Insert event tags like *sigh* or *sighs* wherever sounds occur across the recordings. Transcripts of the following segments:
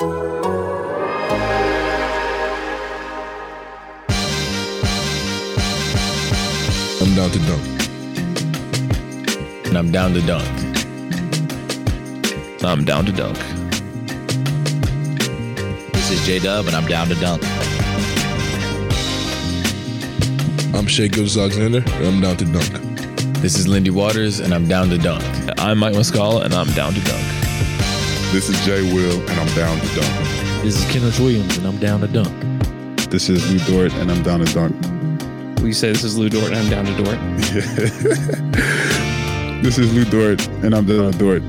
I'm down to dunk. And I'm down to dunk. I'm down to dunk. This is J Dub, and I'm down to dunk. I'm Shai Gilgeous-Alexander, and I'm down to dunk. This is Lindy Waters, and I'm down to dunk. I'm Mike Muscala, and I'm down to dunk. This is Jay Will, and I'm down to dunk. This is Kenrich Williams, and I'm down to dunk. This is Lu Dort, and I'm down to dunk. We say this is Lu Dort, and I'm down to Dort. *laughs* this is Lu Dort, and I'm down to Dort.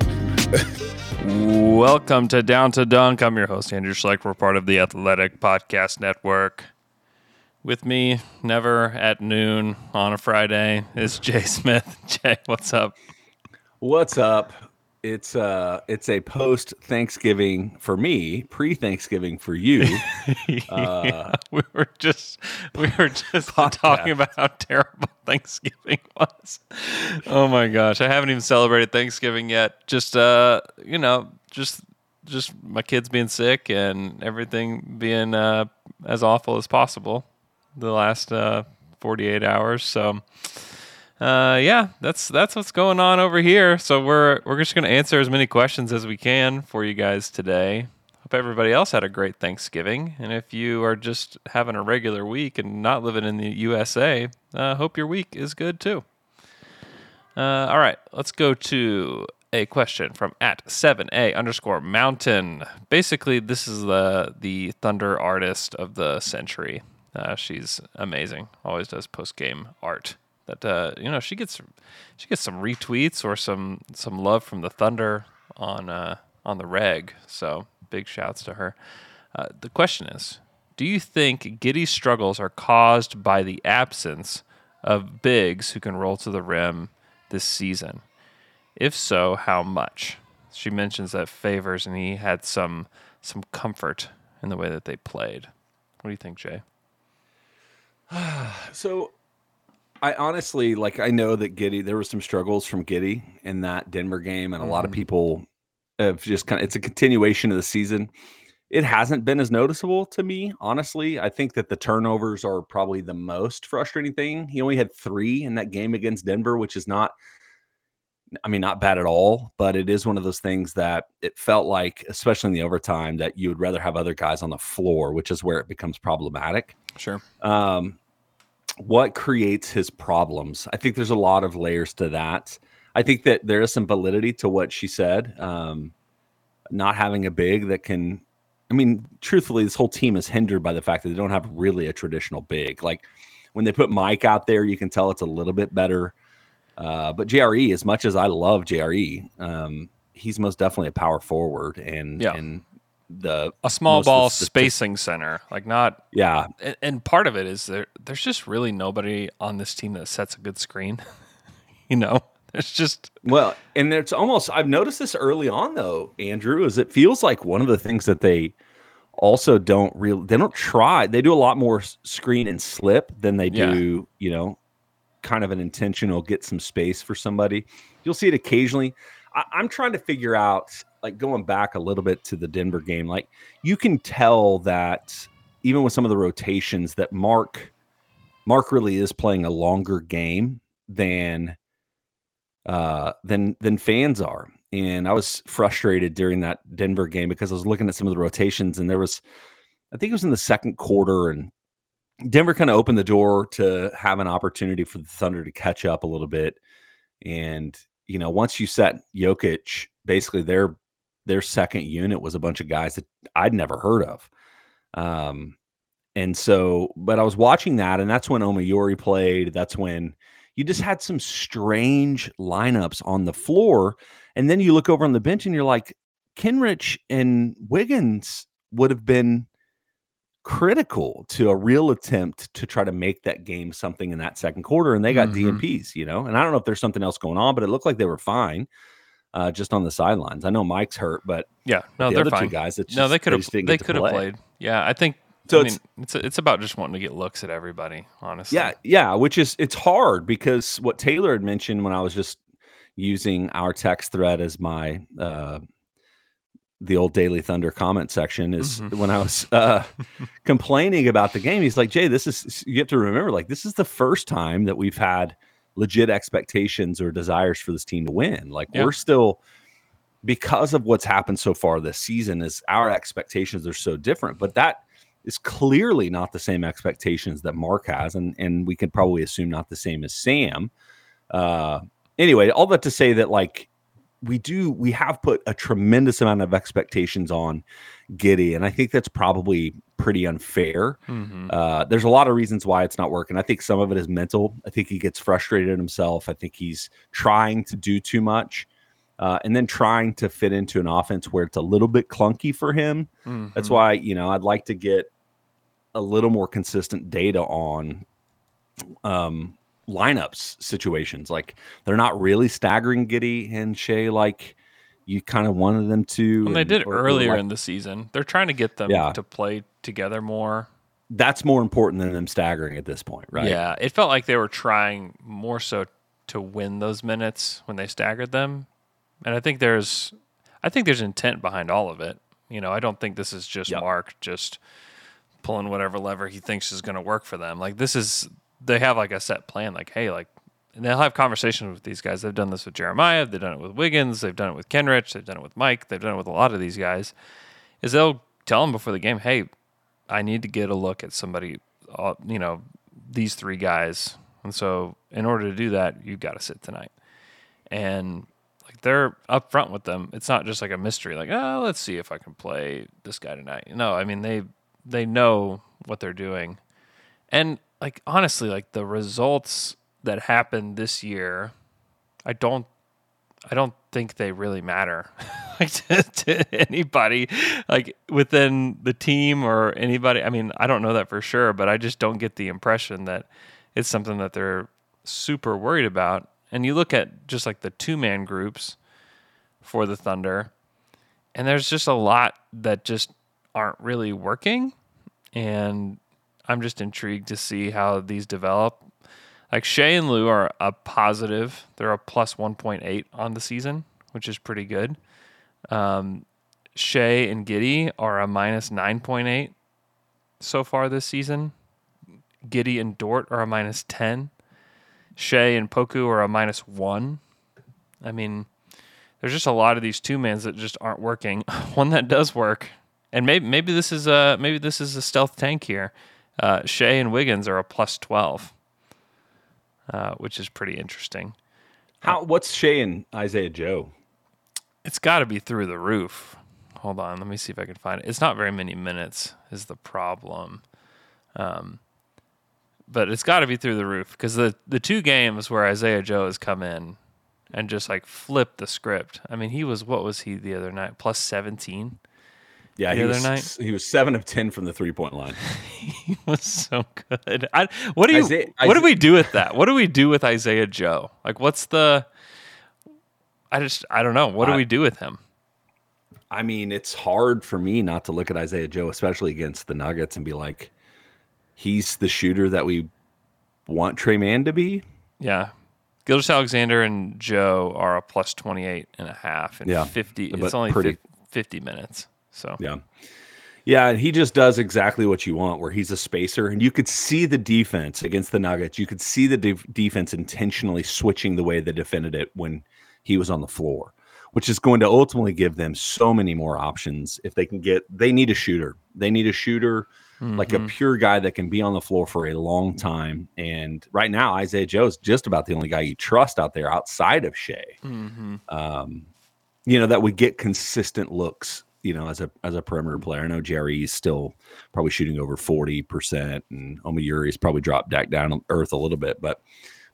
Welcome to Down to Dunk. I'm your host, Andrew Schlecht. We're part of the Athletic Podcast Network. With me, never at noon on a Friday, is Jay Smith. *laughs* Jay, what's up? What's up? It's uh it's a post Thanksgiving for me, pre Thanksgiving for you. *laughs* yeah, uh, we were just we were just *laughs* talking about how terrible *laughs* Thanksgiving was. Oh my gosh, I haven't even celebrated Thanksgiving yet. Just uh, you know, just just my kids being sick and everything being uh, as awful as possible the last uh, 48 hours. So uh, yeah, that's that's what's going on over here. So we're we're just going to answer as many questions as we can for you guys today. Hope everybody else had a great Thanksgiving, and if you are just having a regular week and not living in the USA, uh, hope your week is good too. Uh, all right, let's go to a question from at 7a underscore mountain. Basically, this is the the Thunder artist of the century. Uh, she's amazing. Always does post game art that uh, you know she gets she gets some retweets or some some love from the Thunder on uh, on the reg. So big shouts to her. Uh, the question is, do you think Giddey's struggles are caused by the absence of bigs who can roll to the rim this season? If so, how much? She mentions that Favors and he had some some comfort in the way that they played. What do you think, Jay? *sighs* so I honestly like I know that Giddey. there were some struggles from Giddey in that Denver game and a mm-hmm. lot of mm-hmm. people have just kind of it's a continuation of the season. It hasn't been as noticeable to me, honestly. I think that the turnovers are probably the most frustrating thing. He only had 3 in that game against Denver, which is not I mean not bad at all, but it is one of those things that it felt like especially in the overtime that you would rather have other guys on the floor, which is where it becomes problematic. Sure. Um what creates his problems. I think there's a lot of layers to that. I think that there is some validity to what she said. Um, not having a big that can, I mean, truthfully, this whole team is hindered by the fact that they don't have really a traditional big. Like when they put Mike out there, you can tell it's a little bit better. Uh, but JRE, as much as I love JRE, um, he's most definitely a power forward, and yeah. and the a small ball spacing center, like not yeah. And, and, part of it is there. There's just really nobody on this team that sets a good screen. *laughs* you know, it's just well, and it's almost. I've noticed this early on though, Andrew, is it feels like one of the things that they also don't really they don't try. They do a lot more screen and slip than they do. Yeah. You know, kind of an intentional get some space for somebody. You'll see it occasionally. I, I'm trying to figure out like going back a little bit to the Denver game, like you can tell that even with some of the rotations that Mark Mark really is playing a longer game than uh than than fans are. And I was frustrated during that Denver game because I was looking at some of the rotations and there was I think it was in the second quarter and Denver kind of opened the door to have an opportunity for the Thunder to catch up a little bit. And, you know, once you set Jokic, basically their their second unit was a bunch of guys that I'd never heard of. Um, and so, but I was watching that, and that's when Omoruyi played. That's when you just had some strange lineups on the floor. And then you look over on the bench and you're like, Kenrich and Wiggins would have been critical to a real attempt to try to make that game something in that second quarter. And they got Mhm. DMPs, you know. And I don't know if there's something else going on, but it looked like they were fine. Uh, just on the sidelines. I know Mike's hurt, but Yeah, no, the they're other fine. two guys, it's no, just- they could have. didn't They could have play. played. Yeah, I think. So I it's- mean, it's it's about just wanting to get looks at everybody. Honestly. Yeah, yeah, which is it's hard because what Taylor had mentioned when I was just using our text thread as my uh the old Daily Thunder comment section is Mhm. when I was uh *laughs* complaining about the game. He's like, Jay, this is you have to remember, like, this is the first time that we've had legit expectations or desires for this team to win. Like, Yeah. we're still because of what's happened so far this season, is our expectations are so different. But that is clearly not the same expectations that Mark has, and and we could probably assume not the same as Sam. Uh, anyway, all that to say that like we do, we have put a tremendous amount of expectations on Giddey, and I think that's probably pretty unfair. Mhm. Uh, there's a lot of reasons why it's not working. I think some of it is mental. I think he gets frustrated at himself. I think he's trying to do too much. Uh, and then trying to fit into an offense where it's a little bit clunky for him. That's Mhm. why you know I'd like to get a little more consistent data on um, lineups situations. Like they're not really staggering Giddey and Shai like you kind of wanted them to. Well, they did or- or earlier like- in the season. They're trying to get them Yeah. to play together more. that's more important than them staggering at this point, right? Yeah, it felt like they were trying more so to win those minutes when they staggered them, and I think there's, I think there's intent behind all of it. You know, I don't think this is just Yep. Mark just pulling whatever lever he thinks is going to work for them. Like this is, they have like a set plan. Like, hey, like, and they'll have conversations with these guys. They've done this with Jeremiah. They've done it with Wiggins. They've done it with Kenrich. They've done it with Mike. They've done it with a lot of these guys. Is they'll tell them before the game, hey, I need to get a look at somebody, uh, you know, these three guys. And so, in order to do that, you've got to sit tonight. And like they're upfront with them. It's not just like a mystery, like, oh, let's see if I can play this guy tonight. No, I mean they they know what they're doing. And like honestly, like the results that happened this year, I don't I don't think they really matter *laughs* like to, to anybody like within the team or anybody. I mean, I don't know that for sure, but I just don't get the impression that it's something that they're super worried about. And you look at just like the two man groups for the Thunder, and there's just a lot that just aren't really working. And I'm just intrigued to see how these develop. Like Shai and Lu are a positive. They're a plus 1.8 on the season, which is pretty good. Um, and Giddey are a minus 9.8 so far this season. Giddey and Dort are a minus 10. Shai and Poku are a minus 1. I mean, there's just a lot of these two mans that just aren't working. *laughs* One that does work, and maybe maybe this is a maybe this is a stealth tank here. Uh, Shai and Wiggins are a plus 12 uh, which is pretty interesting. How? What's Shai and Isaiah Joe? It's got to be through the roof. Hold on, let me see if I can find it. It's not very many minutes is the problem, um, but it's got to be through the roof because the the two games where Isaiah Joe has come in and just like flipped the script. I mean, he was what was he the other night? Plus seventeen. Yeah, The he other was, night? he was seven of ten from the three point line. *laughs* He was so good. I, what do you? Isaiah- what do we do with that? What do we do with Isaiah Joe? Like, what's the? I just I don't know. What do I- we do with him? I mean, it's hard for me not to look at Isaiah Joe, especially against the Nuggets, and be like, he's the shooter that we want Tre Mann to be. Yeah. Gilgeous-Alexander and Joe are a plus 28 and a half and Yeah, 50. It's only pretty- 50 minutes. So, Yeah. Yeah, and he just does exactly what you want, where he's a spacer, and you could see the defense against the Nuggets. You could see the def- defense intentionally switching the way they defended it when he was on the floor, which is going to ultimately give them so many more options if they can get. They need a shooter. They need a shooter, like a Mhm. pure guy that can be on the floor for a long time. And right now, Isaiah Joe is just about the only guy you trust out there outside of Shai mhm. um, you know, that would get consistent looks, you know, as a as a perimeter player. I know Jerry's still probably shooting over 40%, and Omoruyi's probably dropped back down on earth a little bit, but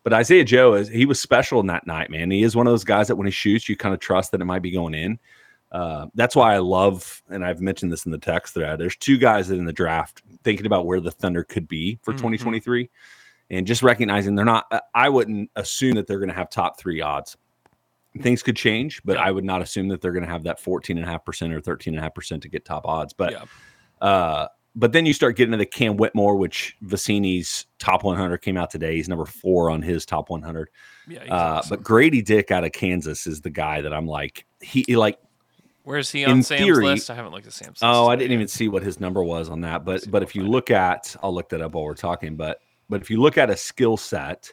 but Isaiah Joe is he was special in that night, man. He is one of those guys that when he shoots, you kind of trust that it might be going in. Uh, that's why I love, and I've mentioned this in the text thread. There's two guys that in the draft thinking about where the Thunder could be for Mhm. 2023, and just recognizing they're not. I wouldn't assume that they're going to have top three odds. Things could change, but I would not assume that they're going to have that 14.5% or 13.5% to get top odds. But Yeah. uh, but then you start getting to the Cam Whitmore, which Vecenie's top 100 came out today. He's number four on his top 100. Yeah, Uh, awesome. But Grady Dick out of Kansas is the guy that I'm like, he, he like, Where's he on Sam's theory- list? I haven't looked at Sam's list. oh, I didn't yet. even see what his number was on that. But but if you look at, I'll look that up while we're talking. But but if you look at a skill set,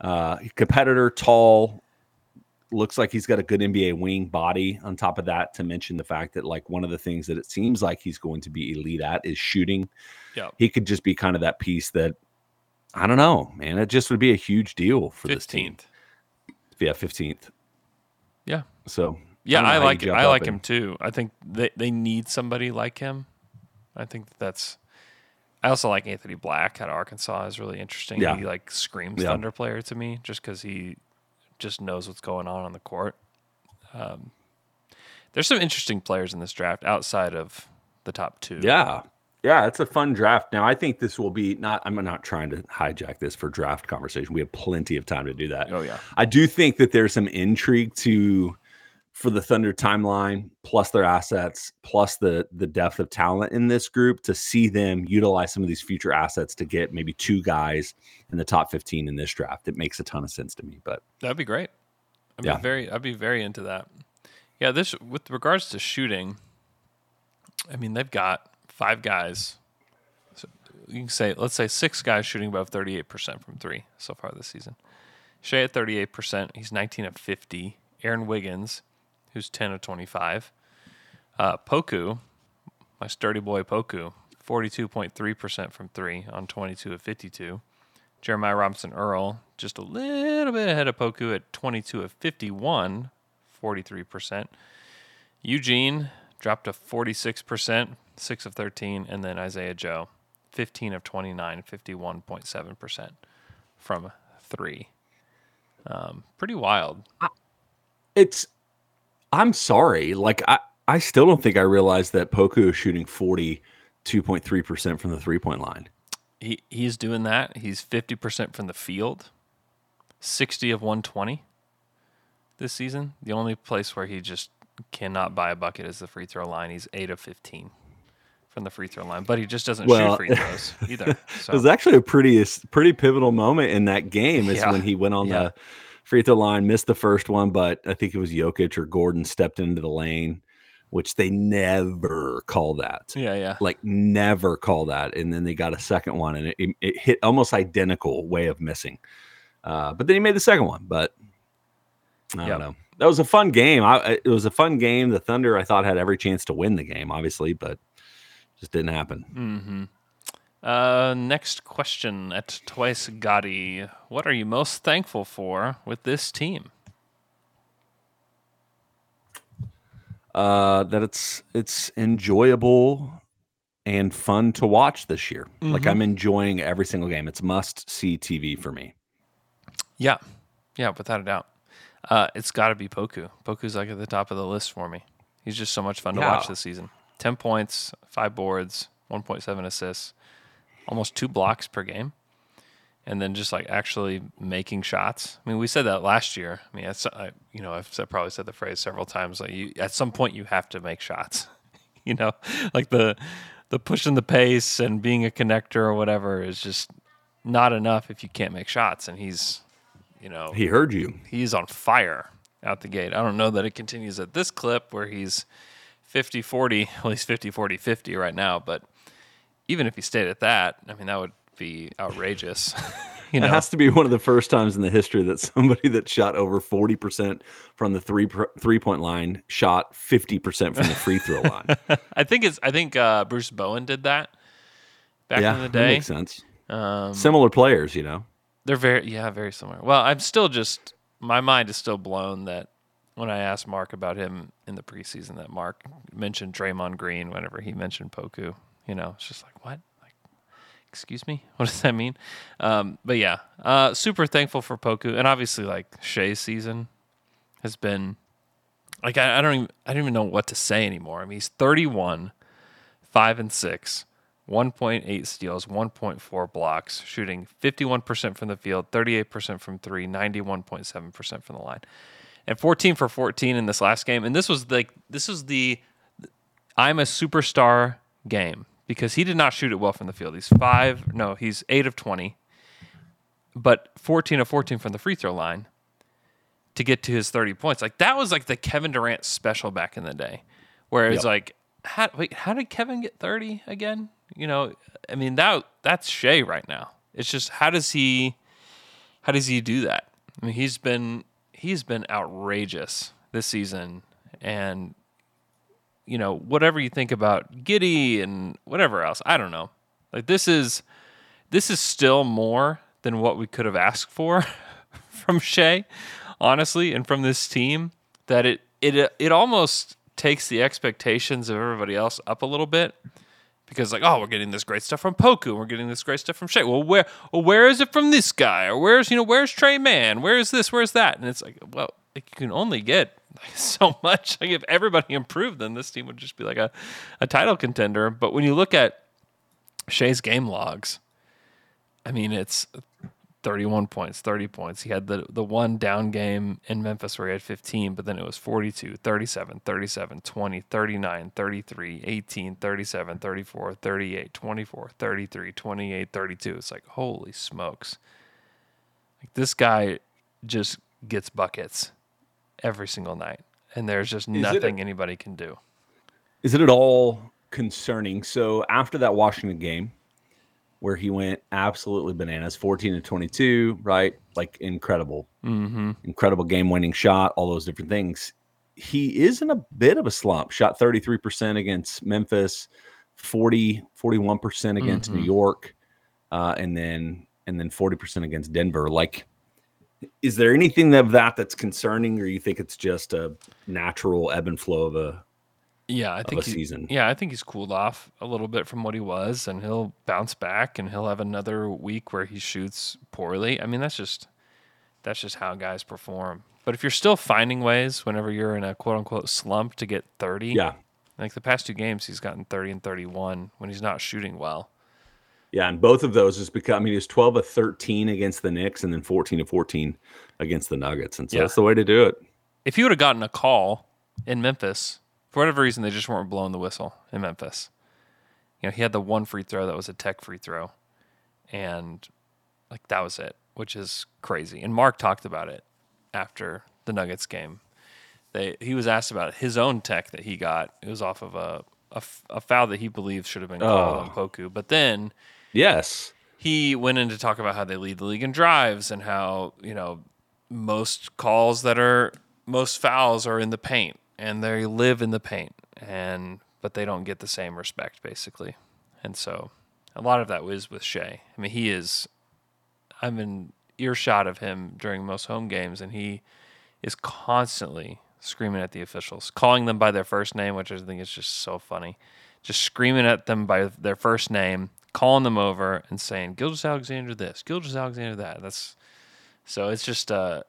uh, competitor, tall, looks like he's got a good NBA wing body. On top of that, to mention the fact that like one of the things that it seems like he's going to be elite at is shooting. Yeah. he could just be kind of that piece that I don't know, man. It just would be a huge deal for this team. 15th. Yeah, fifteenth. Yeah. So Yeah, don't I like jump I like and- him too. I think they, they need somebody like him. I think that's. I also like Anthony Black out of Arkansas. is really interesting. Yeah. He like screams Yeah. Thunder player to me just because he just knows what's going on on the court. Um, there's some interesting players in this draft outside of the top two. Yeah. Yeah, it's a fun draft. Now, I think this will be not, I'm not trying to hijack this for draft conversation. We have plenty of time to do that. Oh yeah. I do think that there's some intrigue to for the Thunder timeline, plus their assets, plus the the depth of talent in this group to see them utilize some of these future assets to get maybe two guys in the top 15 in this draft. It makes a ton of sense to me. But That'd be great. I'd Yeah. be very I'd be very into that. Yeah, this with regards to shooting, I mean they've got five guys. So you can say let's say six guys shooting above thirty eight percent from three so far this season. Shai at thirty eight percent, he's nineteen of fifty. Aaron Wiggins, who's ten of twenty five. Uh, Poku, my sturdy boy Poku, forty two point three percent from three on twenty two of fifty two. Jeremiah Robinson Earl, just a little bit ahead of Poku at 22 of 51, 43%. Eugene dropped to 46%, 6 of 13. And then Isaiah Joe, 15 of 29, 51.7% from three. Um, pretty wild. it's I'm sorry. Like I, I still don't think I realized that Poku is shooting 42.3% from the three-point line. He, he's doing that. He's 50% from the field, 60 of 120 this season. The only place where he just cannot buy a bucket is the free throw line. He's 8 of 15 from the free throw line, but he just doesn't Well, shoot free throws *laughs* either. So. It was actually a pretty pretty pivotal moment in that game. Is Yeah. when he went on Yeah. the free throw line, missed the first one, but I think it was Jokic or Gordon stepped into the lane, which they never call that. yeah, yeah. Like never call that. And then they got a second one, and it, it hit almost identical way of missing. Uh, but then he made the second one. But I don't Yep. know. That was a fun game. I, it was a fun game. The Thunder, I thought, had every chance to win the game, obviously, but just didn't happen. Mm-hmm. Uh, next question at Twice Gotti. What are you most thankful for with this team? uh, that it's it's enjoyable and fun to watch this year. Like Mhm. I'm enjoying every single game. It's must see TV for me. Yeah, yeah, without a doubt. Uh, it's got to be Poku. Poku's like at the top of the list for me. He's just so much fun to watch this season. Ten points, five boards, one point seven assists, almost two blocks per game, and then just like actually making shots. I mean, we said that last year. I mean, that's, I, you know, I've said, probably said the phrase several times. Like, you, at some point, you have to make shots. *laughs* you know, like the the pushing the pace and being a connector or whatever is just not enough if you can't make shots. And he's, you know, He heard you. he's on fire out the gate. I don't know that it continues at this clip where he's 50 40. *laughs* Well, he's 50 40 50 right now, but even if he stayed at that, I mean, that would be outrageous. *laughs* you know, It has to be one of the first times in the history that somebody that shot over 40% from the three three point line shot 50% from the free throw *laughs* line. I think it's, I think uh, Bruce Bowen did that back yeah, in the that day. makes sense. Um, Similar players, you know. They're very, yeah, very similar. Well, I'm still just, my mind is still blown that when I asked Mark about him in the preseason, that Mark mentioned Draymond Green whenever he mentioned Poku. You know, it's just like, what? Like, excuse me? *laughs* What does that mean? Um, but yeah, uh, super thankful for Poku. And obviously, like, Shai's season has been like I, I don't even I don't even know what to say anymore. I mean, he's 31, five and six, 1.8 steals, 1.4 blocks, shooting 51% from the field, 38% from three, 91.7% from the line, and 14 for 14 in this last game. And this was like this was the I'm a superstar game because he did not shoot it well from the field. He's five, no, he's eight of 20, but 14 of 14 from the free throw line to get to his 30 points. Like that was like the Kevin Durant special back in the day, where it's Yep. like, how, wait, how did Kevin get 30 again? You know, I mean that that's Shai right now. It's just how does he, how does he do that? I mean, he's been he's been outrageous this season, and you know whatever you think about Giddey and whatever else, I don't know. Like this is this is still more than what we could have asked for *laughs* from Shai, honestly, and from this team. That it it it almost takes the expectations of everybody else up a little bit because like oh we're getting this great stuff from Poku we're getting this great stuff from Shai. Well where well where is it from this guy or where's you know where's Tre Mann? Where's this? Where's that? And it's like well like, you can only get *laughs* so much. Like if everybody improved, then this team would just be like a, a title contender. But when you look at Shai's game logs, I mean, it's 31 points, 30 points. He had the, the one down game in Memphis where he had 15, but then it was 42, 37, 37, 20, 39, 33, 18, 37, 34, 38, 24, 33, 28, 32. It's like, holy smokes. Like this guy just gets buckets every single night, and there's just a- nothing anybody can do. Is it at all concerning? So after that Washington game, where he went absolutely bananas, 14 to 22, right? Like incredible, Mm-hmm. incredible game-winning shot, all those different things. He is in a bit of a slump. Shot 33% against Memphis, 40, 41% against New Mhm. York, uh, and then and then 40% against Denver. Like, is there anything of that that's concerning, or you think it's just a natural ebb and flow of a Yeah, I think he- season? Yeah, I think he's cooled off a little bit from what he was, and he'll bounce back, and he'll have another week where he shoots poorly. I mean, that's just that's just how guys perform. But if you're still finding ways whenever you're in a quote unquote slump to get 30, Yeah. like the past two games, he's gotten 30 and 31 when he's not shooting well. Yeah, and both of those is because I mean, he was 12 of 13 against the Knicks and then 14 of 14 against the Nuggets. And so Yeah. that's the way to do it. If you would have gotten a call in Memphis, for whatever reason, they just weren't blowing the whistle in Memphis. You know, he had the one free throw that was a tech free throw, and like that was it, which is crazy. And Mark talked about it after the Nuggets game. They he was asked about his own tech that he got. It was off of a a foul that he believes should have been called Oh. on Poku, but then Yes. he went in to talk about how they lead the league in drives and how you know most calls that are most fouls are in the paint and they live in the paint and but they don't get the same respect basically and so a lot of that was with Shai. I mean he is I'm in earshot of him during most home games and he is constantly screaming at the officials calling them by their first name which I think is just so funny just screaming at them by their first name, calling them over and saying Gilgeous-Alexander this, Gilgeous-Alexander that. That's so it's just uh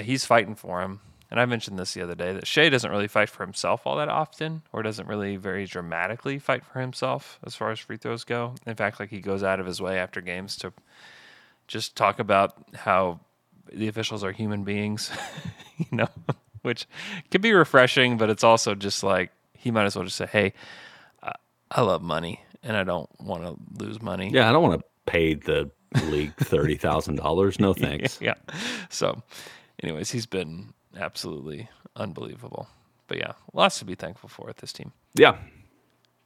he's fighting for him. And I mentioned this the other day that Shai doesn't really fight for himself all that often, or doesn't really very dramatically fight for himself as far as free throws go. In fact, like he goes out of his way after games to just talk about how the officials are human beings, *laughs* you know, which can be refreshing, but it's also just like he might as well just say, "Hey, I love money, and I don't want to lose money." Yeah, I don't want to pay the league *laughs* $30,000. No thanks. *laughs* yeah. So, anyways, he's been absolutely unbelievable. But yeah, lots to be thankful for at this team. Yeah.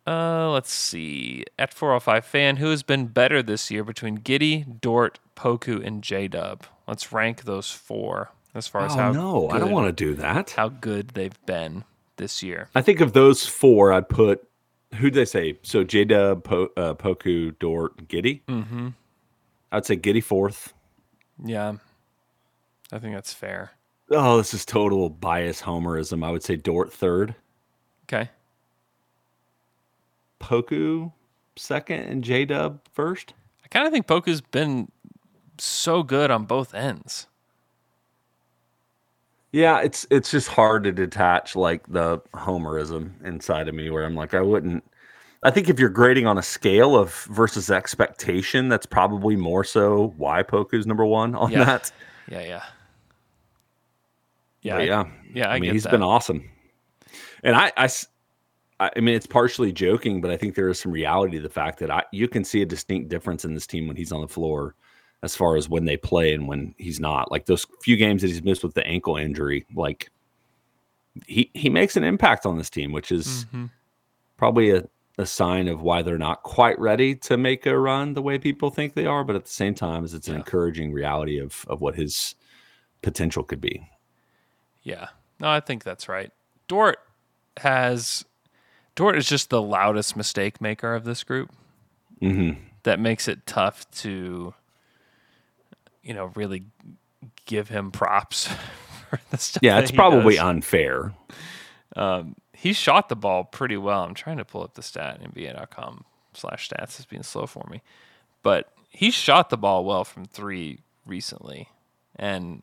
Uh, let's see. At 405 fan, who has been better this year between Giddey, Dort, Poku, and J Dub? Let's rank those four as far as Oh, how no, I don't want to do that. how good they've been this year. I think of those four, I'd put, who'd they say? So J Dub, po, uh, Poku, Dort, Giddey. Mm-hmm. I'd say Giddey fourth. Yeah, I think that's fair. Oh, this is total bias homerism. I would say Dort third, Okay. Poku second, and J Dub first. I kind of think Poku's been so good on both ends. Yeah, it's it's just hard to detach like the homerism inside of me where I'm like I wouldn't I think if you're grading on a scale of versus expectation, that's probably more so why Poku's number one on Yeah. that. Yeah, yeah. But Yeah, yeah, yeah, I I mean, he's that. been awesome, and I, I- I mean, it's partially joking, but I think there is some reality to the fact that I, you can see a distinct difference in this team when he's on the floor, as far as when they play and when he's not. Like those few games that he's missed with the ankle injury, like he he makes an impact on this team, which is Mhm. probably a, a sign of why they're not quite ready to make a run the way people think they are. But at the same time, it's an encouraging reality of of what his potential could be. Yeah. No, I think that's right. Dort has Dort is just the loudest mistake maker of this group. hmm That makes it tough to you know, really give him props *laughs* for the stuff. Yeah, it's probably does. unfair. Um, he shot the ball pretty well. I'm trying to pull up the stat NBA.com slash stats. It's being slow for me, but he shot the ball well from three recently, and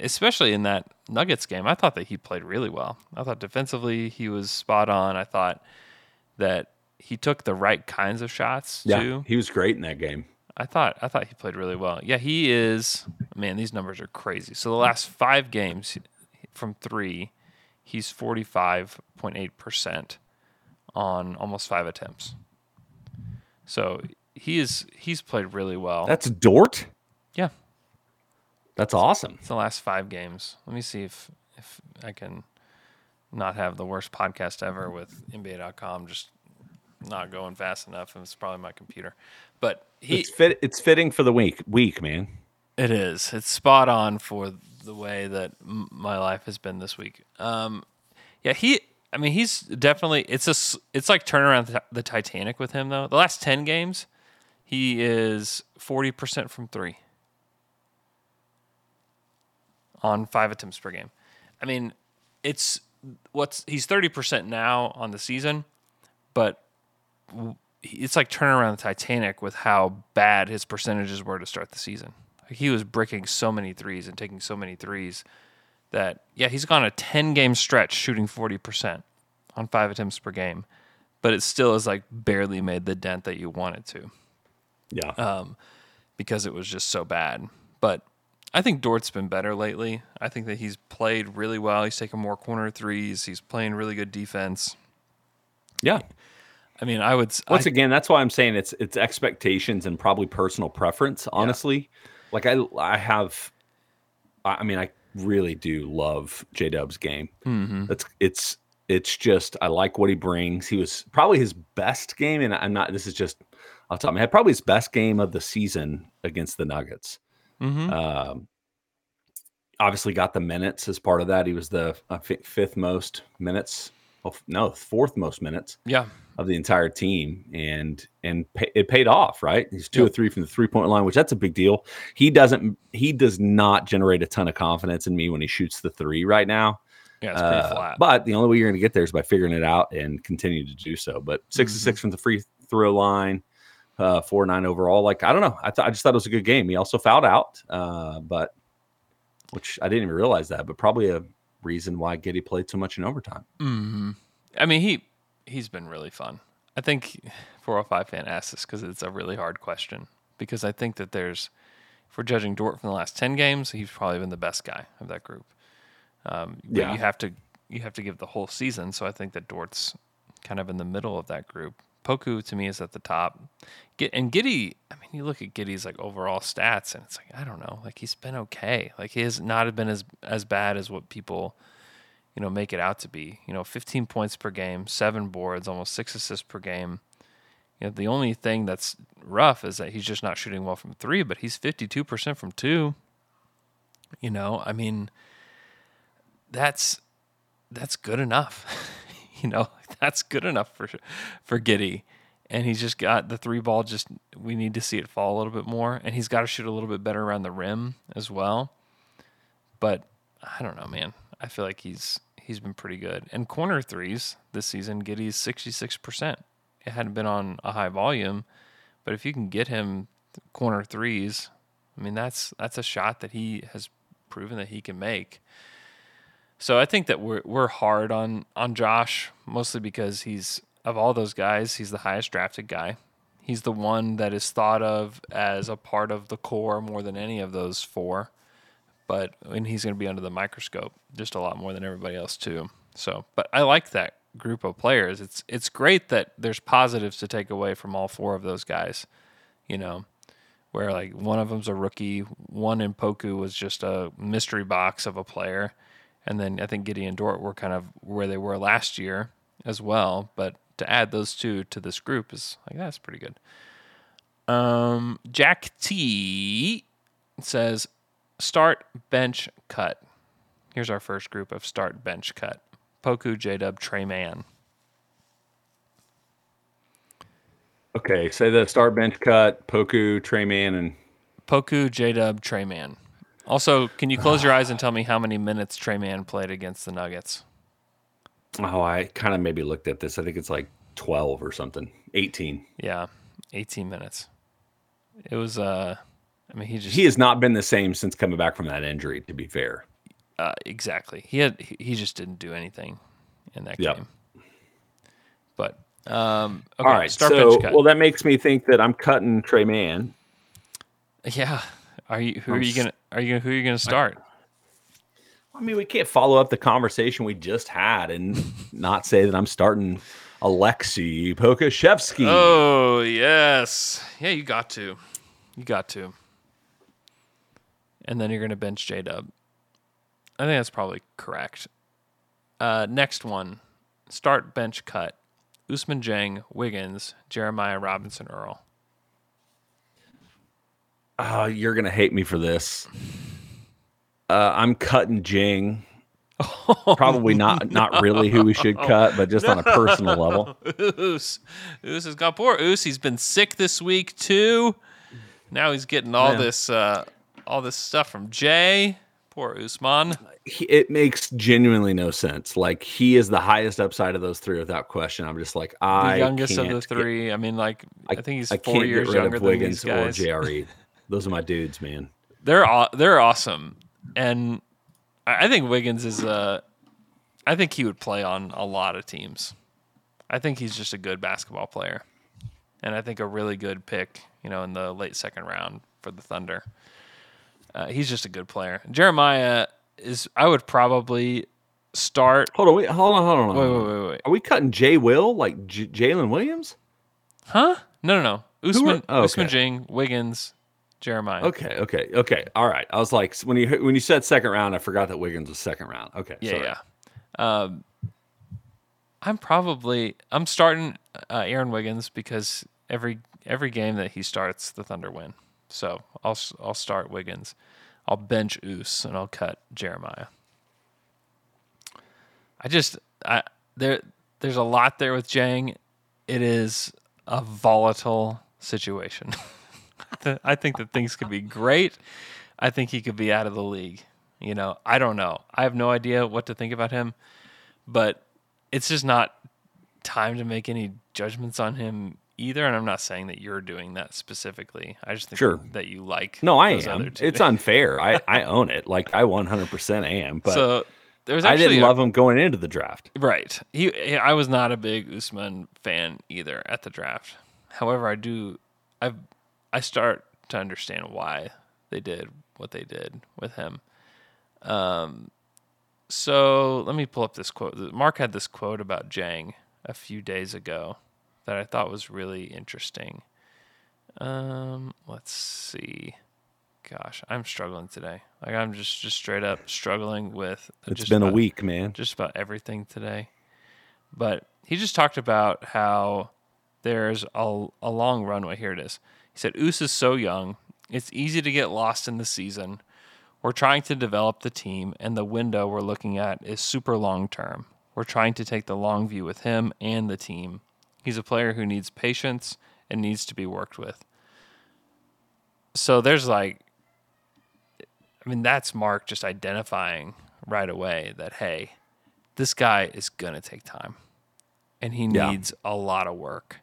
especially in that Nuggets game, I thought that he played really well. I thought defensively he was spot on. I thought that he took the right kinds of shots Yeah, too. he was great in that game. I thought I thought he played really well. Yeah, he is. Man, these numbers are crazy. So the last five games from three, he's forty five point eight percent on almost five attempts. So he is he's played really well. That's Dort. yeah, That's awesome. it's the last five games. Let me see if if I can not have the worst podcast ever with NBA.com just not going fast enough. And it's probably my computer, but he it's fit. It's fitting for the week. Week, man. It is. It's spot on for the way that m- my life has been this week. Um, yeah, he. I mean, he's definitely. It's a. It's like turning around the, the Titanic with him though. The last ten games, he is forty percent from three on five attempts per game. I mean, it's what's he's thirty percent now on the season, but it's like turning around the Titanic with how bad his percentages were to start the season. Like he was bricking so many threes and taking so many threes that yeah, he's gone a 10 game stretch shooting 40% on 5 attempts per game, but it still is like barely made the dent that you wanted to Yeah. um, because it was just so bad. But I think Dort's been better lately. I think that he's played really well. He's taken more corner threes. He's playing really good defense. yeah. I mean, I would. Once I- again, that's why I'm saying it's it's expectations and probably personal preference. Honestly, like I I have, I mean, I really do love J Dub's game. Mhm. It's it's it's just I like what he brings. He was probably his best game, and I'm not. This is just off top of my head. Probably his best game of the season against the Nuggets. Mhm. Um, obviously got the minutes as part of that. He was the I think fifth most minutes. Oh, no, fourth most minutes yeah. of the entire team, and and pay, it paid off. Right, he's two Yep. or three from the three point line, which that's a big deal. He doesn't. He does not generate a ton of confidence in me when he shoots the three right now. Yeah, it's pretty Uh, flat. But the only way you're going to get there is by figuring it out and continue to do so. But 6 to Mm-hmm. six from the free throw line, uh, four nine overall. Like I don't know. I thought I just thought it was a good game. He also fouled out, uh, but which I didn't even realize that. But probably a reason why Giddey played so much in overtime. hmm I mean, he he's been really fun. I think 405 fan asked this because it's a really hard question. Because I think that there's, if we're judging Dort from the last 10 games, he's probably been the best guy of that group. Um, but Yeah. you have to you have to give the whole season. So I think that Dort's kind of in the middle of that group. Poku to me is at the top. Get and Giddey. I mean, you look at Giddey's like overall stats, and it's like I don't know. Like he's been okay. Like he has not been as as bad as what people you know, make it out to be. You know, 15 points per game, seven boards, almost six assists per game. You know, the only thing that's rough is that he's just not shooting well from three, but he's 52% from two. You know, I mean, that's that's good enough. *laughs* you know, *laughs* that's good enough for for Giddey. And he's just got the three ball. Just we need to see it fall a little bit more, and he's got to shoot a little bit better around the rim as well. But I don't know, man. I feel like he's he's been pretty good. And corner threes this season, Giddey's sixty six percent. It hadn't been on a high volume, but if you can get him corner threes, I mean that's that's a shot that he has proven that he can make. So I think that we're we're hard on on Josh mostly because he's of all those guys, he's the highest drafted guy. He's the one that is thought of as a part of the core more than any of those four. But and he's going to be under the microscope just a lot more than everybody else too. So, but I like that group of players. It's it's great that there's positives to take away from all four of those guys. You know, where like one of them's a rookie, one in Poku was just a mystery box of a player, and then I think Gideon Dort were kind of where they were last year as well. But to add those two to this group is like that's pretty good. Um, Jack T says start bench cut. Here's our first group of start bench cut. Poku, J Dub, Tre Mann. Okay, say the start bench cut, Poku, Tre Mann, and Poku, J Dub, Tre Mann. Also, can you close your *sighs* eyes and tell me how many minutes Tre Mann played against the Nuggets? Oh, I kind of maybe looked at this. I think it's like 12 or something. 18. Yeah, 18 minutes. It was uh I mean he just He has not been the same since coming back from that injury to be fair. uh, exactly. He had he just didn't do anything in that Yep. game. But um okay, All right. start so, well that makes me think that I'm cutting Tre Mann. yeah. Are you who I'm are you going to are you gonna, who are you going to start? I mean, we can't follow up the conversation we just had and *laughs* not say that I'm starting Aleksej Pokusevski. Oh, yes. Yeah, you got to. You got to. And then you're going to bench J Dub. I think that's probably correct. Uh, next one start bench cut. Ousmane Dieng, Wiggins, Jeremiah Robinson Earl. Oh, you're gonna hate me for this. Uh, I'm cutting Dieng. *laughs* Probably not not really who we should cut, but just on a personal level. *laughs* Oos. Oos has got poor Oos. He's been sick this week too. Now he's getting all Yeah. this uh, all this stuff from Jay. Poor Ousmane. It makes genuinely no sense. Like he is the highest upside of those three without question. I'm just like I The I youngest of the get- three. I mean, like I, think he's I four years younger than Wiggins these guys. or JRE. *laughs* Those are my dudes, man. They're aw- they're awesome, and I I think Wiggins is uh I think he would play on a lot of teams. I think he's just a good basketball player, and I think a really good pick. You know, in the late second round for the Thunder. Uh, he's just a good player. Jeremiah is. I would probably start. Hold on, wait, hold on, hold on. Wait, wait, wait, wait. Are we cutting Jay Will like J- Jalen Williams? Huh? No, no, no. Ousmane, oh, Ousmane. Dieng, Wiggins, Jeremiah. Okay, okay, okay. All right. I was like, when you when you said second round, I forgot that Wiggins was second round. Okay, Yeah, sorry. yeah. Um, I'm probably I'm starting uh, Aaron Wiggins because every every game that he starts, the Thunder win. So I'll I'll start Wiggins. I'll bench Oos and I'll cut Jeremiah. I just I there there's a lot there with Dieng. It is a volatile situation. *laughs* *laughs* I think that things could be great. I think he could be out of the league. You know, I don't know. I have no idea what to think about him, but it's just not time to make any judgments on him either. And I'm not saying that you're doing that specifically. I just think Sure. that you like. No, I am. It's unfair. I, I own it. Like I 100% am. But so there's I didn't a- love him going into the draft. Right. He, I was not a big Ousmane fan either at the draft. However, I do I I start to understand why they did what they did with him. Um so let me pull up this quote. Mark had this quote about Dieng a few days ago that I thought was really interesting. Um let's see. Gosh, I'm struggling today. Like I'm just just straight up struggling with It's just been a week, man. just about everything today. But he just talked about how there's a, a long runway. Here it is. He said, Oos is so young. It's easy to get lost in the season. We're trying to develop the team, and the window we're looking at is super long term. We're trying to take the long view with him and the team. He's a player who needs patience and needs to be worked with. So there's like, I mean, that's Mark just identifying right away that, hey, this guy is going to take time and he Yeah. needs a lot of work.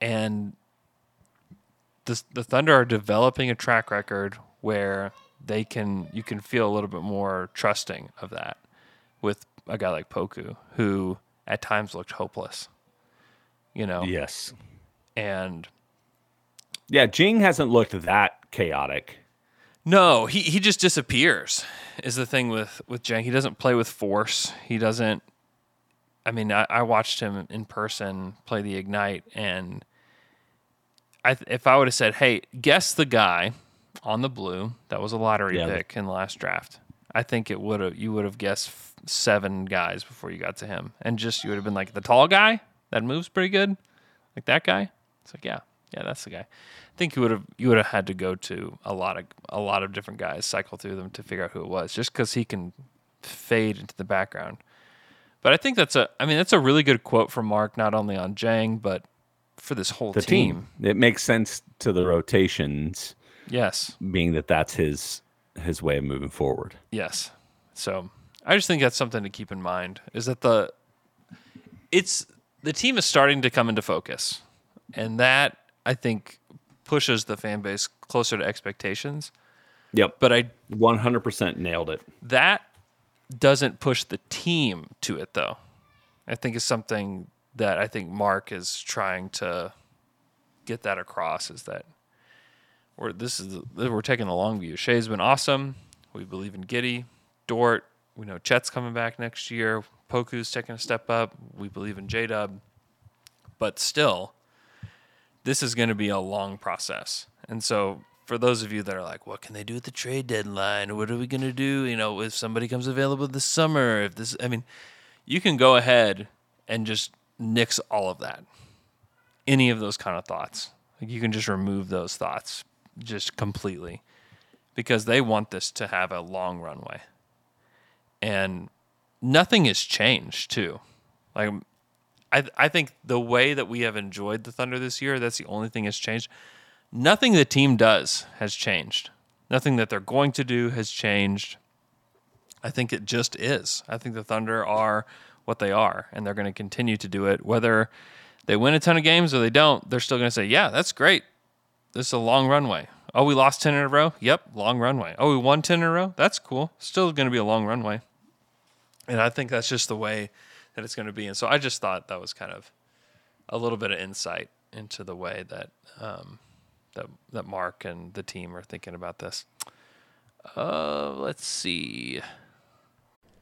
And the, the Thunder are developing a track record where they can, you can feel a little bit more trusting of that. with a guy like Poku, who at times looked hopeless. You know, Yes. and Yeah, Dieng hasn't looked that chaotic. No, he, he just disappears. Is the thing with with Dieng. He doesn't play with force. He doesn't. I mean, I, I watched him in person play the Ignite, and I th- if I would have said, "Hey, guess the guy on the blue that was a lottery Yeah. pick in the last draft," I think it would have you would have guessed f- seven guys before you got to him, and just you would have been like the tall guy that moves pretty good, like that guy. It's like, yeah, yeah, that's the guy. I think you would have you would have had to go to a lot of a lot of different guys, cycle through them to figure out who it was, just because he can fade into the background. But I think that's a I mean that's a really good quote from Mark, not only on Dieng but for this whole The team. team. It makes sense to the rotations, Yes, being that that's his his way of moving forward. yes. So I just think that's something to keep in mind is that the it's the team is starting to come into focus, and that I think pushes the fan base closer to expectations. Yep. But I 100% nailed it. that doesn't push the team to it though. I think is something that I think Mark is trying to get that across is that we're this is we're taking the long view. Shai's been awesome. We believe in Giddey, Dort. We know Chet's coming back next year. Poku's taking a step up. We believe in J Dub. But still, this is going to be a long process. And so, for those of you that are like, what can they do at the trade deadline? What are we going to do? You know, if somebody comes available this summer, if this, I mean, you can go ahead and just nix all of that. Any of those kind of thoughts. Like, you can just remove those thoughts just completely because they want this to have a long runway. And nothing has changed, too. Like, I I think the way that we have enjoyed the Thunder this year, that's the only thing that's changed. Nothing the team does has changed. Nothing that they're going to do has changed. I think it just is. I think the Thunder are what they are, and they're going to continue to do it. Whether they win a ton of games or they don't, they're still going to say, "Yeah, that's great. This is a long runway." Oh, we lost ten in a row. Yep, long runway. Oh, we won ten in a row. That's cool. Still going to be a long runway. And I think that's just the way that it's going to be. And so I just thought that was kind of a little bit of insight into the way that um, that that Mark and the team are thinking about this. Uh, let's see.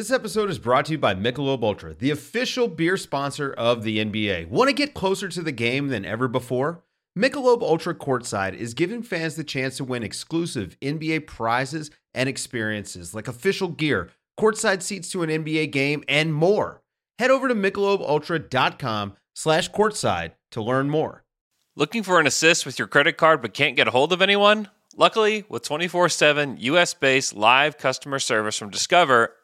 This episode is brought to you by Michelob Ultra, the official beer sponsor of the NBA. Want to get closer to the game than ever before? Michelob Ultra Courtside is giving fans the chance to win exclusive NBA prizes and experiences like official gear, courtside seats to an NBA game, and more. Head over to michelobultra.com slash courtside to learn more. Looking for an assist with your credit card but can't get a hold of anyone? Luckily, with 24 7 US based live customer service from Discover,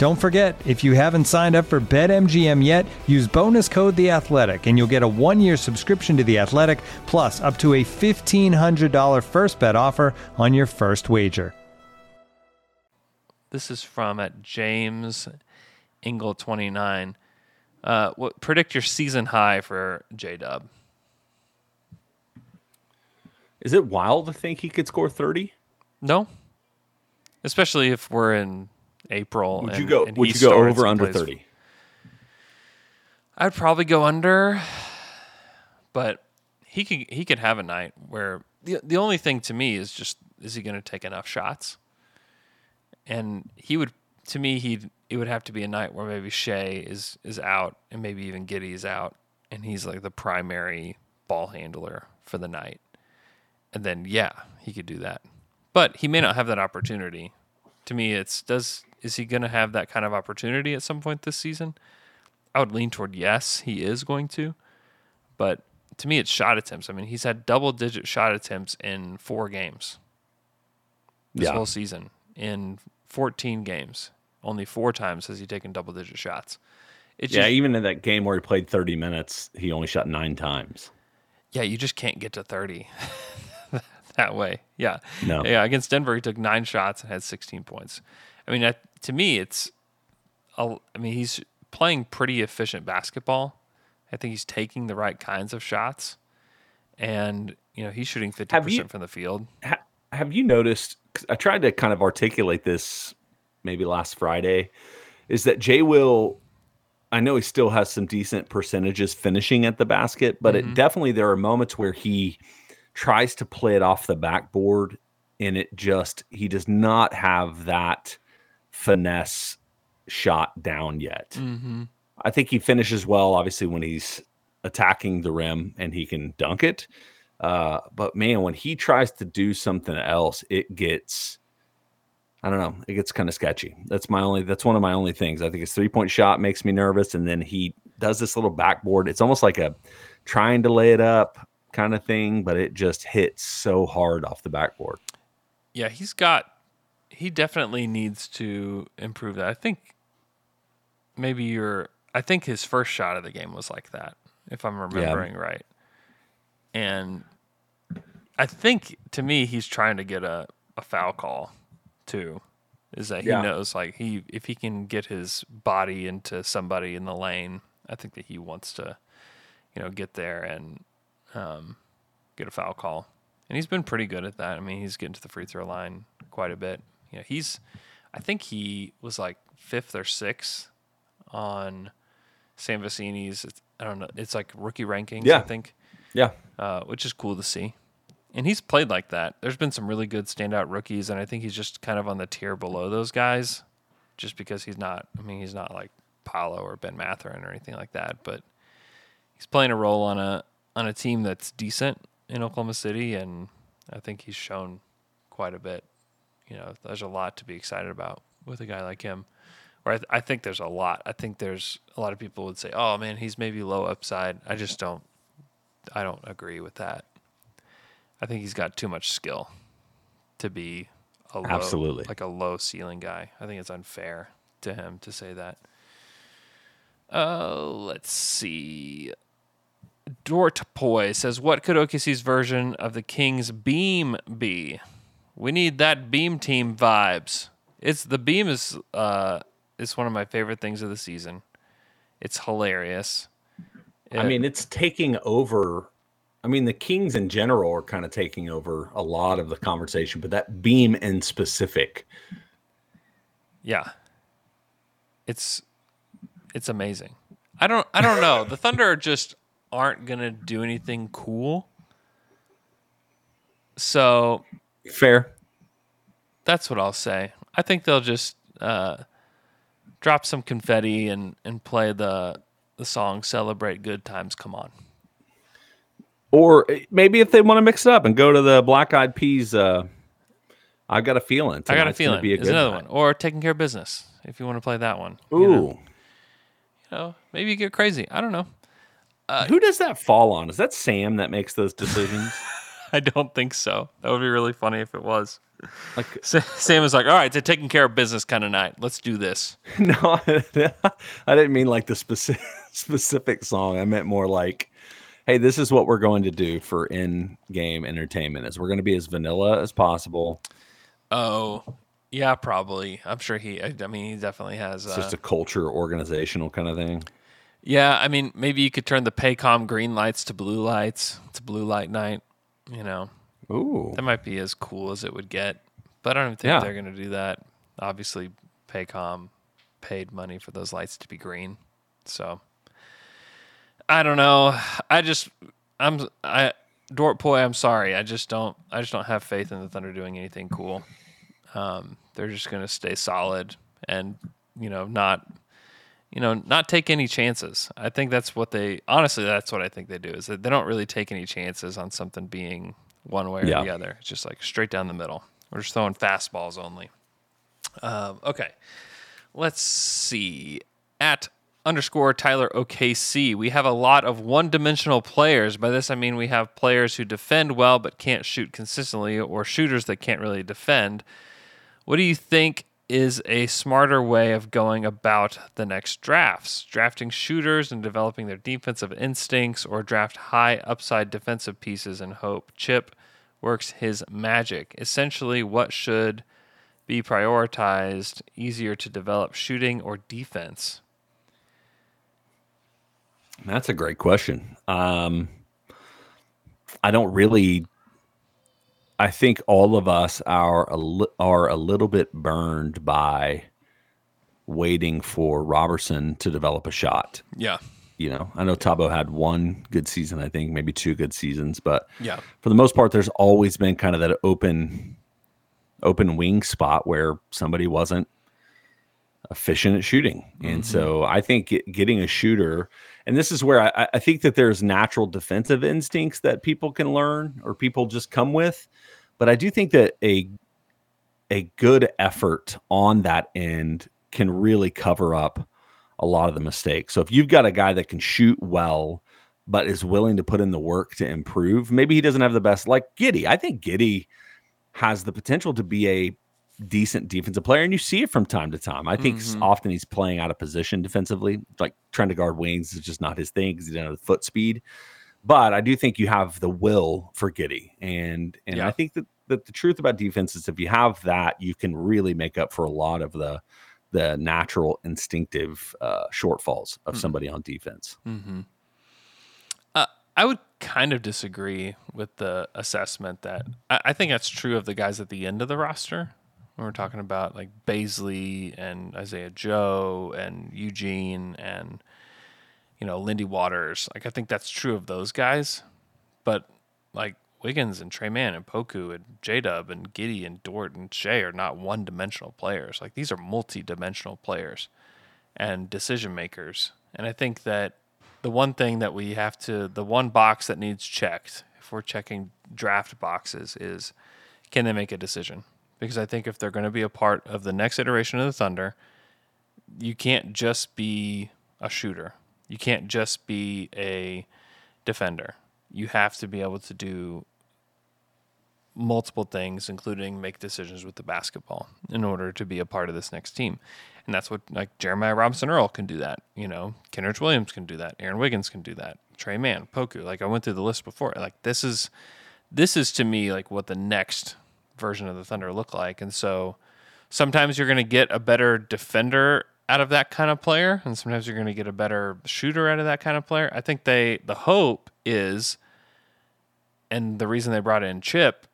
Don't forget, if you haven't signed up for BetMGM yet, use bonus code The Athletic, and you'll get a one-year subscription to The Athletic, plus up to a fifteen hundred dollar first bet offer on your first wager. This is from at James Ingle twenty nine. Uh, what predict your season high for J Dub? Is it wild to think he could score 30? No. Especially if we're in April. Would and, you go would you go over under 30? I'd probably go under, but he could he could have a night where the the only thing to me is just is he going to take enough shots? And he would to me he it would have to be a night where maybe Shai is is out and maybe even Giddey is out and he's like the primary ball handler for the night. And then yeah, he could do that. But he may not have that opportunity. To me it's does is he going to have that kind of opportunity at some point this season? I would lean toward yes, he is going to. But to me, it's shot attempts. I mean, he's had double digit shot attempts in four games this Yeah. whole season. In 14 games, only four times has he taken double digit shots. It's yeah, just, even in that game where he played 30 minutes, he only shot nine times. yeah, you just can't get to 30 *laughs* that way. Yeah. No. Yeah, against Denver, he took nine shots and had 16 points. I mean, that, to me, it's, a, I mean, he's playing pretty efficient basketball. I think he's taking the right kinds of shots, and you know he's shooting 50 Have you- percent from the field. Ha- have you noticed? 'cause I tried to kind of articulate this maybe last Friday. Is that Jay Will? I know he still has some decent percentages finishing at the basket, but Mhm. it definitely there are moments where he tries to play it off the backboard, and it just he does not have that finesse shot down yet. Mm-hmm. I think he finishes well, obviously, when he's attacking the rim and he can dunk it. Uh, but man, when he tries to do something else, it gets, I don't know, it gets kind of sketchy. That's my only, that's one of my only things. I think his three point shot makes me nervous. And then he does this little backboard. It's almost like a trying to lay it up kind of thing, but it just hits so hard off the backboard. Yeah, he's got. He definitely needs to improve that. I think maybe you're. I think his first shot of the game was like that, if I'm remembering right. And I think to me, he's trying to get a, a foul call too. Is that he Yeah. knows like he if he can get his body into somebody in the lane, I think that he wants to, you know, get there and um, get a foul call. And he's been pretty good at that. I mean, he's getting to the free throw line quite a bit. You know, he's I think he was like fifth or sixth on Sam Vecenie's. it's- I don't know. It's like rookie rankings. I Yeah. think. Yeah. Uh, which is cool to see. And he's played like that. There's been some really good standout rookies, and I think he's just kind of on the tier below those guys, just because he's not. I mean, he's not like Paolo or Ben Mathurin or anything like that, but he's playing a role on a on a team that's decent in Oklahoma City, and I think he's shown quite a bit. You know, there's a lot to be excited about with a guy like him. Or I, th- I think there's a lot. I think there's a lot of people would say, "Oh man, he's maybe low upside." I just don't. I don't agree with that. I think he's got too much skill to be a low, Absolutely. like a low ceiling guy. I think it's unfair to him to say that. Uh, let's see. Dortpoy says, "What could OKC's version of the Kings beam be? We need that beam team vibes. It's the beam is uh is one of my favorite things of the season. It's hilarious. I mean, it's taking over. I mean, the Kings in general are kind of taking over a lot of the conversation, but that beam in specific, Yeah. It's it's amazing. I don't I don't know. the Thunder just aren't going to do anything cool. So, fair. That's what I'll say. I think they'll just uh, drop some confetti and and play the the song "Celebrate Good Times." Come on. Or eh, maybe if they want to mix it up and go to the Black Eyed Peas. Uh, I've got a feeling. I got a feeling. Be a another night. one. Or taking care of business if you want to play that one. Ooh. You know, You know, maybe you get crazy. I don't know. Who does that fall on? Is that Sam that makes those decisions? *laughs* *laughs* I don't think so. That would be really funny if it was. like, *laughs* Sa- Sam is like, all right, it's a taking care of business kind of night. Let's do this. *laughs* no, I didn't mean like the specific specific song. I meant more like, hey, this is what we're going to do for in-game entertainment. Is we're going to be as vanilla as possible. Oh, yeah, probably. I'm sure he. I, I mean, he definitely has. It's Uh, just a culture organizational kind of thing. yeah, I mean, maybe you could turn the Paycom green lights to blue lights. It's blue light night. You know, Ooh. that might be as cool as it would get. But I don't think Yeah. they're going to do that. Obviously, Paycom paid money for those lights to be green, so I don't know. I just I'm I Dort Boy. I'm sorry. I just don't. I just don't have faith in the Thunder doing anything cool. Um, they're just going to stay solid and you know not you know not take any chances. I think that's what they honestly. That's what I think they do is that they don't really take any chances on something being one way or Yeah. the other. It's just like straight down the middle. We're just throwing fastballs only. Um, okay, let's see. At underscore Tyler OKC, we have a lot of one dimensional players. By this, I mean we have players who defend well but can't shoot consistently, or shooters that can't really defend. What do you think is a smarter way of going about the next drafts? Drafting shooters and developing their defensive instincts, or draft high upside defensive pieces and hope Chip works his magic? Essentially, what should be prioritized easier to develop shooting or defense? That's a great question. Um, I don't really. I think all of us are a li- are a little bit burned by waiting for Roberson to develop a shot. Yeah. You know, I know Thabo had one good season, I think maybe two good seasons, but Yeah. for the most part, there's always been kind of that open open wing spot where somebody wasn't efficient at shooting. And so mm-hmm. I think get, getting a shooter, and this is where I, I think that there's natural defensive instincts that people can learn or people just come with. But I do think that a a good effort on that end can really cover up a lot of the mistakes. So if you've got a guy that can shoot well, but is willing to put in the work to improve, maybe he doesn't have the best like Giddey. I think Giddey has the potential to be a decent defensive player, and you see it from time to time. I think Mhm. often he's playing out of position defensively, like trying to guard wings is just not his thing because he doesn't have the foot speed. But I do think you have the will for Giddey, and and Yeah. I think that, that the truth about defense is if you have that, you can really make up for a lot of the the natural instinctive uh, shortfalls of Mm. somebody on defense. Mm-hmm. Uh, I would kind of disagree with the assessment that I, I think that's true of the guys at the end of the roster. When we're talking about like Bazley and Isaiah Joe and Eugene and you know Lindy Waters, like I think that's true of those guys. But like Wiggins and Tre Mann and Poku and J Dub and Giddey and Dort and Shai are not one dimensional players. Like these are multi dimensional players and decision makers. And I think that the one thing that we have to, the one box that needs checked, if we're checking draft boxes, is can they make a decision? Because I think if they're going to be a part of the next iteration of the Thunder, you can't just be a shooter. You can't just be a defender. You have to be able to do multiple things, including make decisions with the basketball in order to be a part of this next team. And that's what like Jeremiah Robinson Earl can do that. You know, Kenrich Williams can do that. Aaron Wiggins can do that. Tre Mann, Poku. Like I went through the list before. Like this is this is to me like what the next version of the Thunder look like. And so sometimes you're gonna get a better defender out of that kind of player, and sometimes you're gonna get a better shooter out of that kind of player. I think they the hope is and the reason they brought in Chip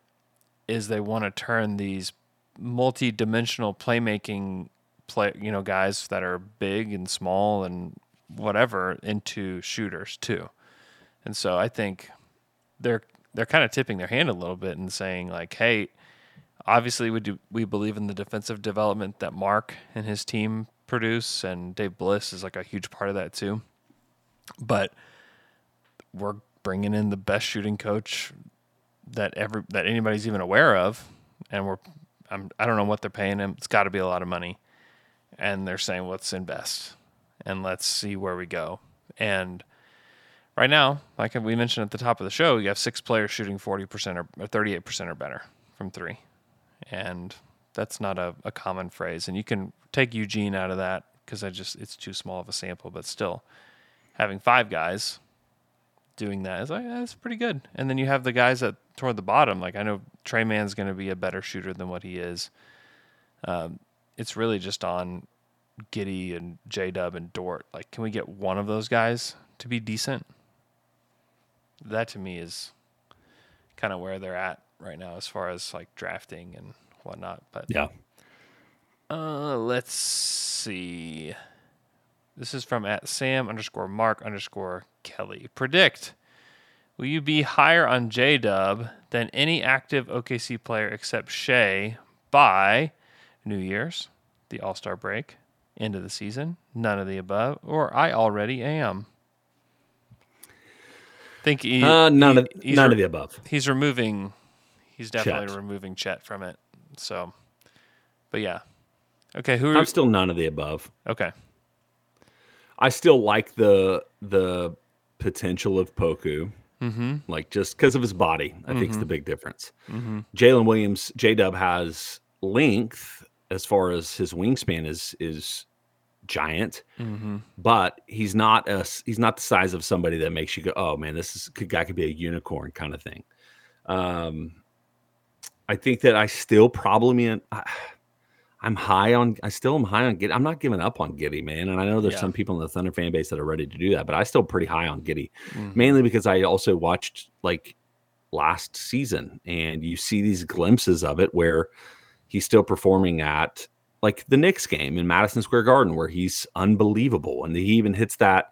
is they want to turn these multi-dimensional playmaking play, you know, guys that are big and small and whatever into shooters too. And so I think they're they're kind of tipping their hand a little bit and saying like, "Hey, obviously we do we believe in the defensive development that Mark and his team produce and Dave Bliss is like a huge part of that too. But we're bringing in the best shooting coach that ever that anybody's even aware of, and we're I'm I don't know what they're paying him. It's got to be a lot of money, and they're saying let's invest and let's see where we go. And right now, like we mentioned at the top of the show, you have six players shooting forty percent or thirty eight percent or better from three, and that's not a, a common phrase. And you can take Eugene out of that because I just it's too small of a sample, but still having five guys doing that is like that's pretty good. And then you have the guys that toward the bottom. Like I know Tre Mann's going to be a better shooter than what he is. Um, it's really just on Giddey and J Dub and Dort. Like, can we get one of those guys to be decent? That to me is kind of where they're at right now as far as like drafting and whatnot. But yeah. Uh, let's see. This is from at Sam underscore Mark underscore Kelly. Predict. Will you be higher on J Dub than any active OKC player except Shai by New Year's, the All Star break, end of the season, none of the above, or I already am? Think he, uh, none of none re- of the above. He's removing. He's definitely Chet. removing Chet from it. So, but yeah. Okay, who are I'm still none of the above. okay? I still like the the potential of Poku. Mm-hmm. Like just because of his body, I think is the big difference. Mm-hmm. Jalen Williams, J Dub has length as far as his wingspan is is giant, Mm-hmm. but he's not a he's not the size of somebody that makes you go, oh man, this is guy could be a unicorn kind of thing. Um, I think that I still probably. I, I'm high on. I still am high on Giddey. I'm not giving up on Giddey, man. And I know there's Yeah. some people in the Thunder fan base that are ready to do that, but I still pretty high on Giddey, Mhm. mainly because I also watched like last season, and you see these glimpses of it where he's still performing at like the Knicks game in Madison Square Garden, where he's unbelievable, and he even hits that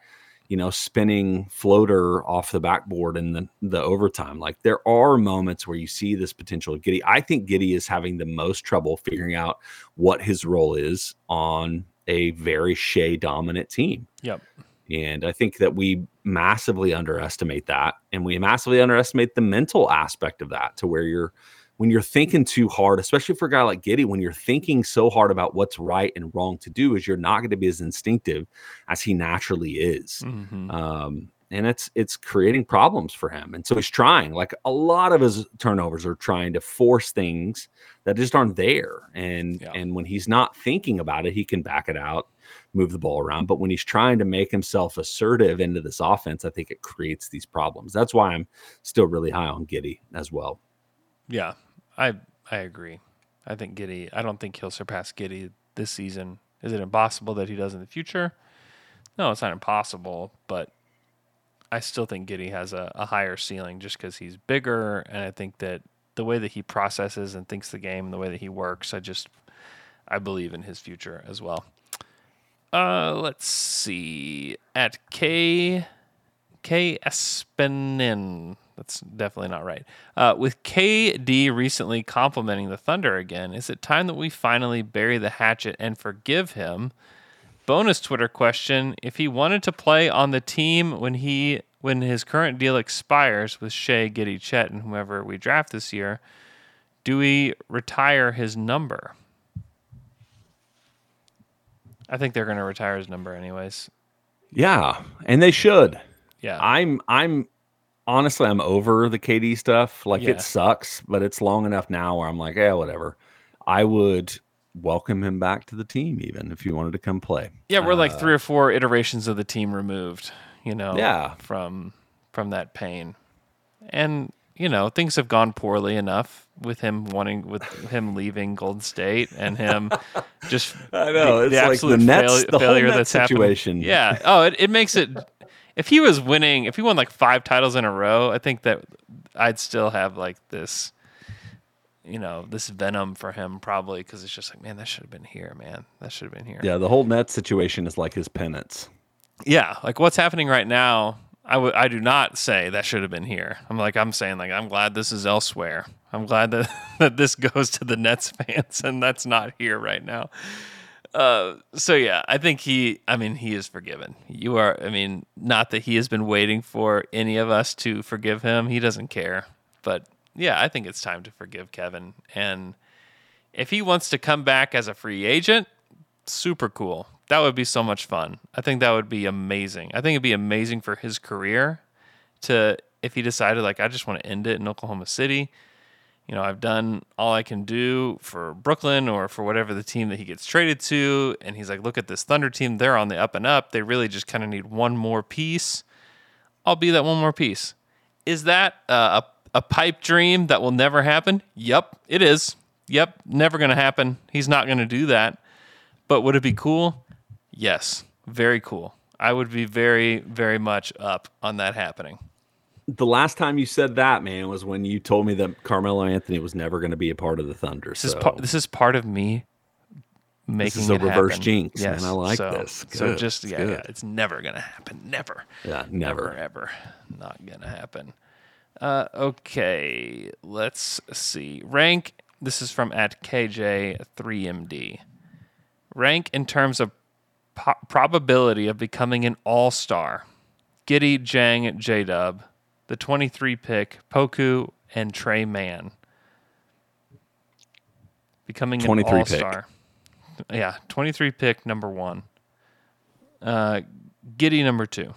you know spinning floater off the backboard in the, the overtime. Like there are moments where you see this potential of Giddey. I think Giddey is having the most trouble figuring out what his role is on a very Shai dominant team. Yep. And I think that we massively underestimate that. And we massively underestimate the mental aspect of that to where you're, when you're thinking too hard, especially for a guy like Giddey, when you're thinking so hard about what's right and wrong to do, is you're not going to be as instinctive as he naturally is. Mm-hmm. Um, and it's it's creating problems for him. And so he's trying. Like a lot of his turnovers are trying to force things that just aren't there. And Yeah. and when he's not thinking about it, he can back it out, move the ball around. But when he's trying to make himself assertive into this offense, I think it creates these problems. That's why I'm still really high on Giddey as well. Yeah, I I agree. I think Giddey. I don't think he'll surpass Giddey this season. Is it impossible that he does in the future? No, it's not impossible, but I still think Giddey has a, a higher ceiling just because he's bigger, and I think that the way that he processes and thinks the game, the way that he works, I just I believe in his future as well. Uh, let's see at K K Espenin. That's definitely not right. Uh, with KD recently complimenting the Thunder again, is it time that we finally bury the hatchet and forgive him? Bonus Twitter question: If he wanted to play on the team when he when his current deal expires with Shai, Giddey, Chet, and whoever we draft this year, do we retire his number? I think they're going to retire his number anyways. Yeah, and they should. Yeah. I'm I'm honestly I'm over the KD stuff. Like Yeah. it sucks, but it's long enough now where I'm like, yeah, whatever. I would welcome him back to the team even if you wanted to come play. Yeah, we're like Uh, three or four iterations of the team removed, you know, Yeah. from from that pain. And, you know, things have gone poorly enough with him wanting with him leaving Golden State and him just *laughs* I know, it's like the Nets- fail- the whole failure Nets that's happened. situation. Yeah. Oh, it, it makes it if he was winning, if he won like five titles in a row, I think that I'd still have like this you know, this venom for him probably because it's just like, man, that should have been here, man. That should have been here. Yeah, the whole Nets situation is like his penance. Yeah, like what's happening right now, I would I do not say that should have been here. I'm like I'm saying like I'm glad this is elsewhere. I'm glad that *laughs* that this goes to the Nets fans and that's not here right now. Uh, so yeah, I think he. I mean, he is forgiven. You are. I mean, not that he has been waiting for any of us to forgive him. He doesn't care. But yeah, I think it's time to forgive Kevin. And if he wants to come back as a free agent, super cool. That would be so much fun. I think that would be amazing. I think it'd be amazing for his career to if he decided like I just want to end it in Oklahoma City. You know, I've done all I can do for Brooklyn or for whatever the team that he gets traded to, and he's like, look at this Thunder team. They're on the up and up. They really just kind of need one more piece. I'll be that one more piece. Is that uh, a a pipe dream that will never happen? Yep, it is. Yep, never going to happen. He's not going to do that. But would it be cool? Yes, very cool. I would be very, very much up on that happening. The last time you said that, man, was when you told me that Carmelo Anthony was never going to be a part of the Thunder. This so. is part. This is part of me making this is a reverse happen. jinx, Yes, man. I like so, this. so just it's yeah, good. yeah, it's never gonna happen. Never. Yeah, never. Never ever. Not gonna happen. Uh, okay, let's see. Rank. This is from at KJ3MD. Rank in terms of po- probability of becoming an all star. Giddey, Dieng, J Dub, the 23 pick, Poku, and Tre Mann. Becoming an 23 all star. Yeah, 23 pick, number one. Uh, Giddey, number two.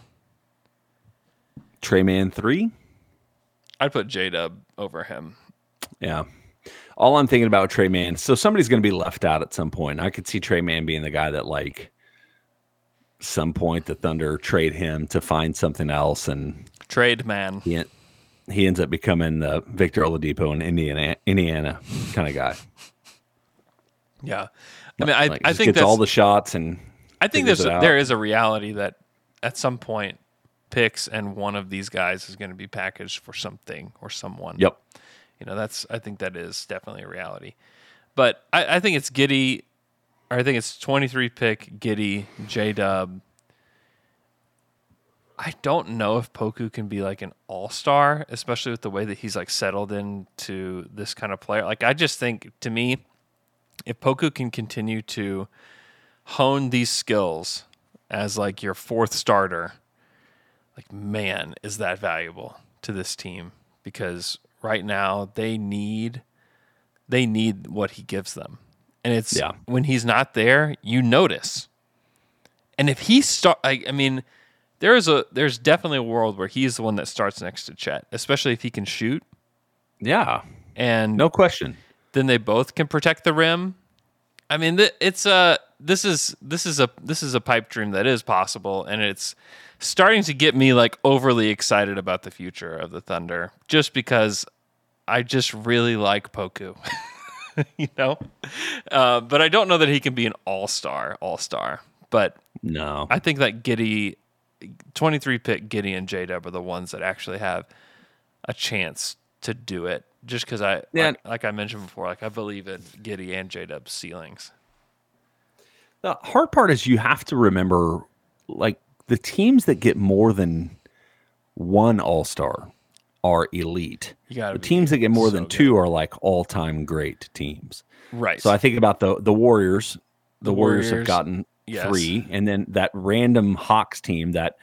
Tre Mann three. I'd put J Dub over him. Yeah. All I'm thinking about Tre Mann, so somebody's going to be left out at some point. I could see Tre Mann being the guy that, like, some point the Thunder trade him to find something else, and Trade man. he he ends up becoming the Victor Oladipo in Indiana, Indiana kind of guy. Yeah. I mean, I, Like, I think gets all the shots and I think there's a, there is a reality that at some point picks and one of these guys is going to be packaged for something or someone. Yep. You know, that's I think that is definitely a reality. But I, I think it's Giddey or I think it's 23 pick Giddey J Dub. I don't know if Poku can be like an all star, especially with the way that he's like settled into this kind of player. Like I just think to me, if Poku can continue to hone these skills as like your fourth starter, like man, is that valuable to this team because right now they need they need what he gives them. And it's Yeah. when he's not there, you notice. And if he start I, I mean, there is a there's definitely a world where he's the one that starts next to Chet, especially if he can shoot. Yeah. And No question. then they both can protect the rim. I mean, th- it's a this is this is a this is a pipe dream that is possible, and it's starting to get me like overly excited about the future of the Thunder, just because I just really like Poku, *laughs* you know. Uh, but I don't know that he can be an all star, all star. But No. I think that Giddey, twenty three pick Giddey and J Dub are the ones that actually have a chance to do it. Just because I, Yeah. like, like I mentioned before, like I believe in Giddey and J Dub's ceilings. The hard part is you have to remember, like the teams that get more than one All Star are elite. You the teams that get more so than good. two are like all time great teams. Right. So I think about the the Warriors. The, The Warriors, have gotten yes. three, and then that random Hawks team that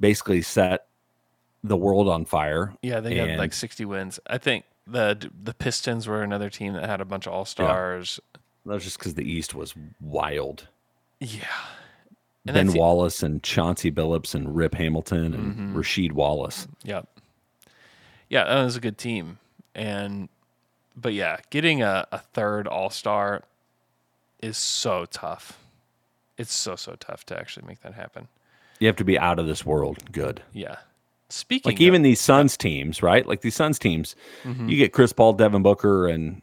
basically set the world on fire. yeah, they had like sixty wins. I think the the Pistons were another team that had a bunch of all stars. That was just because the East was wild. Yeah. And ben Wallace and Chauncey Billups and Rip Hamilton and Mhm. Rasheed Wallace. Yep. Yeah, that was a good team. And but yeah, getting a, a third all star is so tough. It's so so tough to actually make that happen. You have to be out of this world good. Yeah. Speaking Like even these Suns teams, right? Like these Suns teams, Mhm. you get Chris Paul, Devin Booker, and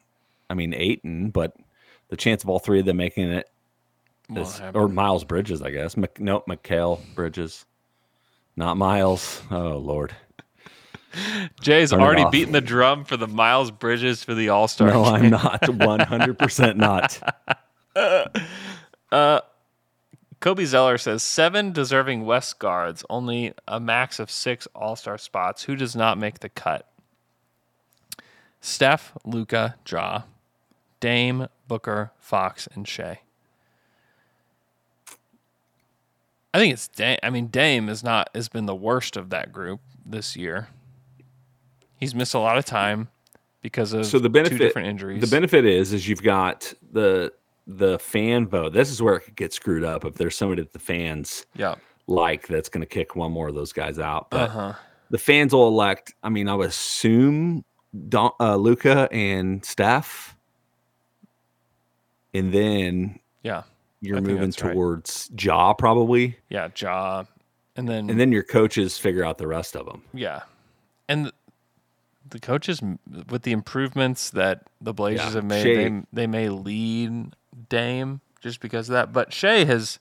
I mean Ayton, but the chance of all three of them making it is, or Miles Bridges, I guess. Mc, no, Mikal Bridges, not Miles. Oh Lord, *laughs* Jay's Turn already beating the drum for the Miles Bridges for the All Star. no, I'm not. *laughs* One hundred percent not. *laughs* Uh, Kobe Zeller says seven deserving West guards, only a max of six All Star spots. Who does not make the cut? Steph, Luka, Ja, Dame, Booker, Fox, and Shai. I think it's Dame. I mean, Dame is not has been the worst of that group this year. He's missed a lot of time because of so the benefit two different injuries. The benefit is is you've got the the fan vote. This is where it could get screwed up if there's somebody that the fans yeah like that's going to kick one more of those guys out. But Uh-huh. the fans will elect. I mean, I would assume Don, uh, Luka and Steph, and then yeah, you're I moving that's right. towards Ja probably, yeah, Ja, and then and then your coaches figure out the rest of them. yeah, and the, the coaches with the improvements that the Blazers Yeah, have made, they they may lead Dame just because of that. But Shai has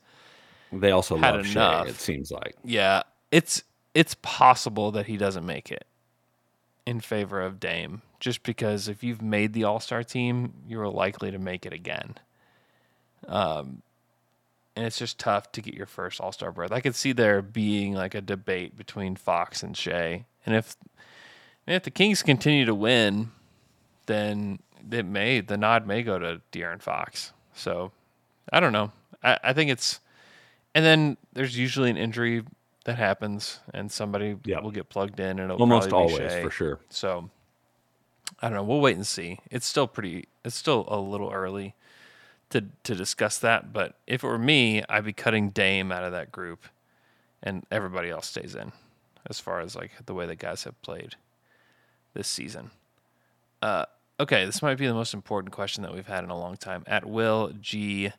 They also Had love enough. Shai. It seems like Yeah, it's it's possible that he doesn't make it in favor of Dame, just because if you've made the All Star team, you're likely to make it again. Um, and it's just tough to get your first All Star berth. I could see there being like a debate between Fox and Shai, and if and if the Kings continue to win, then it may the nod may go to De'Aaron Fox. So I don't know. I, I think it's and then there's usually an injury that happens, and somebody will get plugged in, and it'll almost always for sure. So I don't know. We'll wait and see. It's still pretty. It's still a little early to to discuss that. But if it were me, I'd be cutting Dame out of that group, and everybody else stays in. As far as like the way the guys have played this season. Uh, okay, this might be the most important question that we've had in a long time. At Will G.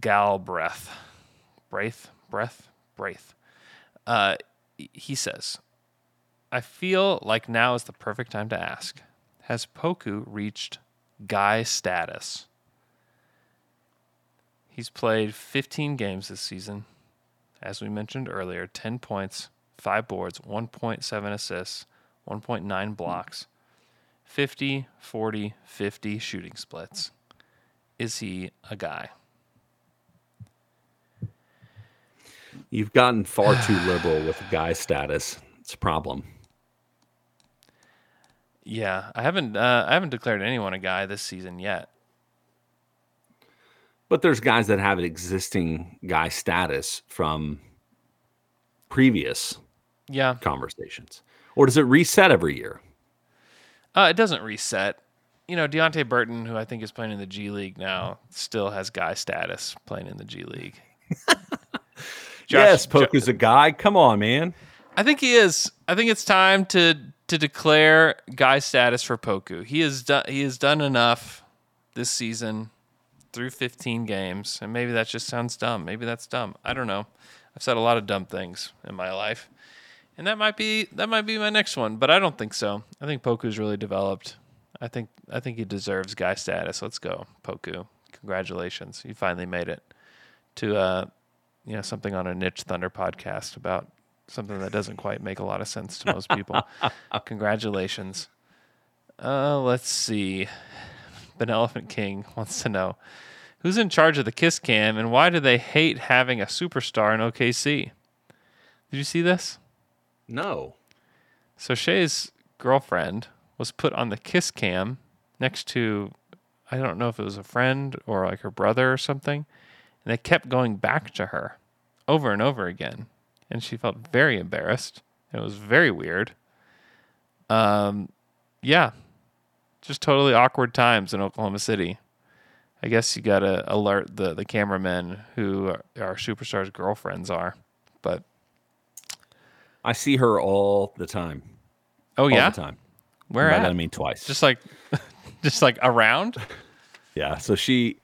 Galbraith, Braith, Breath, Braith. Uh, he says, I feel like now is the perfect time to ask Has Poku reached guy status? He's played 15 games this season. As we mentioned earlier, 10 points, 5 boards, 1.7 assists, 1.9 blocks, 50, 40, 50 shooting splits. Is he a guy? You've gotten far too *sighs* liberal with guy status. It's a problem. Yeah, I haven't uh, I haven't declared anyone a guy this season yet. But there's guys that have an existing guy status from previous Yeah, conversations. Or does it reset every year? Uh, it doesn't reset. You know, Deonte Burton, who I think is playing in the G League now, still has guy status playing in the G League. *laughs* yes, Jo- Poku's a guy. Come on, man. I think he is. I think it's time to to declare guy status for Poku. He has done. He has done enough this season through 15 games, and maybe that just sounds dumb. Maybe that's dumb. I don't know. I've said a lot of dumb things in my life, and that might be that might be my next one. But I don't think so. I think Poku's really developed. I think I think he deserves guy status. Let's go, Poku. Congratulations, you finally made it to uh, you know something on a niche Thunder podcast about something that doesn't quite make a lot of sense to most people. *laughs* Congratulations. Uh, let's see. Ben Elephant King wants to know who's in charge of the Kiss Cam and why do they hate having a superstar in OKC? Did you see this? No. So Shai's girlfriend was put on the Kiss Cam next to, I don't know if it was a friend or like her brother or something, and they kept going back to her over and over again, and she felt very embarrassed. It was very weird. Um, yeah, just totally awkward times in Oklahoma City. I guess you gotta alert the the cameramen who our, our superstars' girlfriends are, but I see her all the time. oh yeah. all yeah, the time. where By at? that I mean twice. just like *laughs* just like around *laughs* Yeah. So she,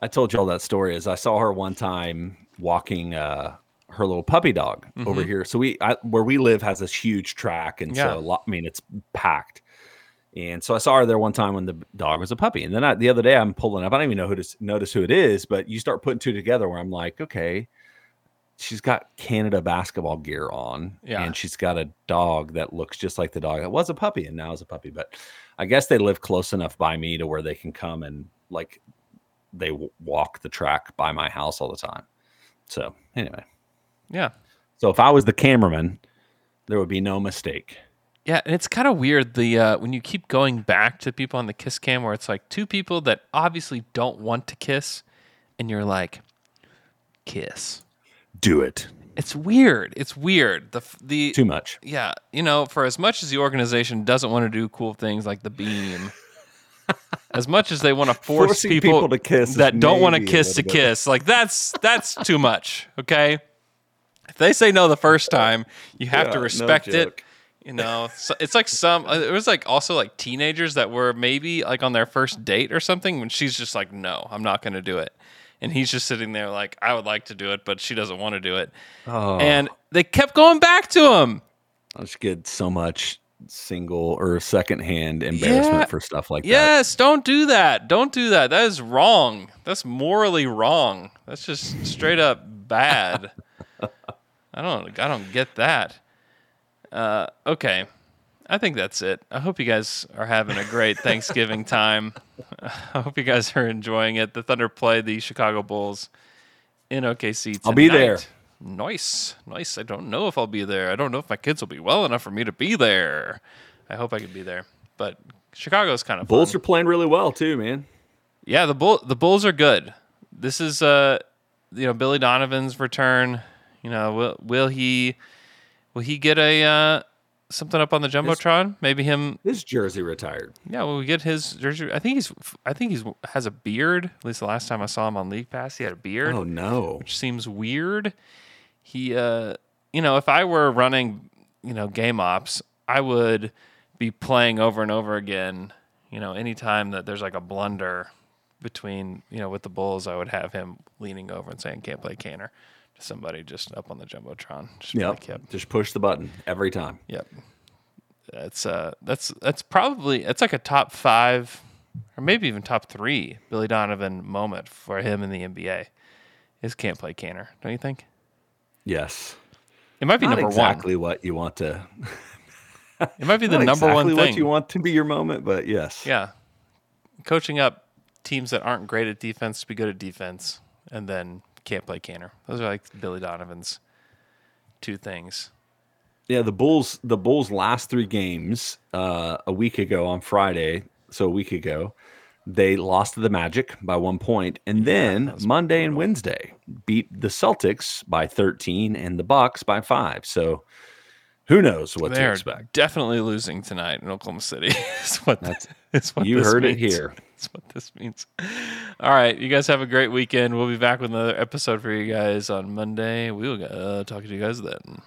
I told y'all that story. Is I saw her one time walking uh, her little puppy dog over here. So we, I, where we live, has this huge track, and Yeah. so a lot, I mean, it's packed. And so I saw her there one time when the dog was a puppy, and then I, the other day I'm pulling up. I don't even know who to notice who it is, but you start putting two together. Where I'm like, okay, she's got Canada basketball gear on, Yeah. and she's got a dog that looks just like the dog that was a puppy and now is a puppy. But I guess they live close enough by me to where they can come and like they w- walk the track by my house all the time. So anyway, yeah so if I was the cameraman, there would be no mistake. yeah and it's kind of weird the uh, when you keep going back to people on the kiss cam where it's like two people that obviously don't want to kiss and you're like kiss do it. It's weird. It's weird. The the Too much. Yeah, you know, for as much as the organization doesn't want to do cool things like the beam, *laughs* as much as they want to force Forcing people, people to kiss that don't want to kiss to bit- kiss, like that's that's too much. Okay, if they say no the first time, you have Yeah, to no respect it. You know, so it's like some. uh, It was like also like teenagers that were maybe like on their first date or something when she's just like, "No, I'm not going to do it," and he's just sitting there like, "I would like to do it, but she doesn't want to do it," Oh. and they kept going back to him. I just get so much single or secondhand embarrassment Yeah. for stuff like that. Yes, don't do that. Don't do that. That is wrong. That's morally wrong. That's just straight up bad. *laughs* I don't I don't get that. Uh, okay. I think that's it. I hope you guys are having a great Thanksgiving *laughs* time. I hope you guys are enjoying it. The Thunder play the Chicago Bulls in OKC tonight. I'll be there. Nice. Nice. I don't know if I'll be there. I don't know if my kids will be well enough for me to be there. I hope I can be there. But Chicago's kind of Bulls fun. are playing really well too, man. Yeah, the bull the Bulls are good. This is uh you know Billy Donovan's return. You know, will will he will he get a uh something up on the jumbotron? Maybe him. His jersey retired. Yeah, will we get his jersey? I think he's I think he's has a beard. At least the last time I saw him on League Pass, he had a beard. Oh no. which seems weird. He, uh, you know, if I were running, you know, game ops, I would be playing over and over again. You know, anytime that there's like a blunder between, you know, with the Bulls, I would have him leaning over and saying, "Can't play Kanter" somebody just up on the jumbotron. Just Yep. like, yep, Just push the button every time. yep. That's uh, that's that's probably it's like a top five, or maybe even top three Billy Donovan moment for him in the NBA. Is can't play Kanter, don't you think? Yes. It might be Not number exactly what you want to. *laughs* It might be the *laughs* not number exactly one what thing. you want to be your moment, but yes. Yeah. Coaching up teams that aren't great at defense to be good at defense and then can't play Kanter. Those are like Billy Donovan's two things. Yeah, the Bulls the Bulls last three games uh, a week ago on Friday, so a week ago, they lost to the Magic by one point, and then Monday and Wednesday beat the Celtics by 13 and the Bucks by five. So who knows what to They're expect? definitely losing tonight in Oklahoma City. *laughs* is what That's- is what you heard it here. That's what this means. All right, you guys have a great weekend. We'll be back with another episode for you guys on Monday. We will uh, talk to you guys then.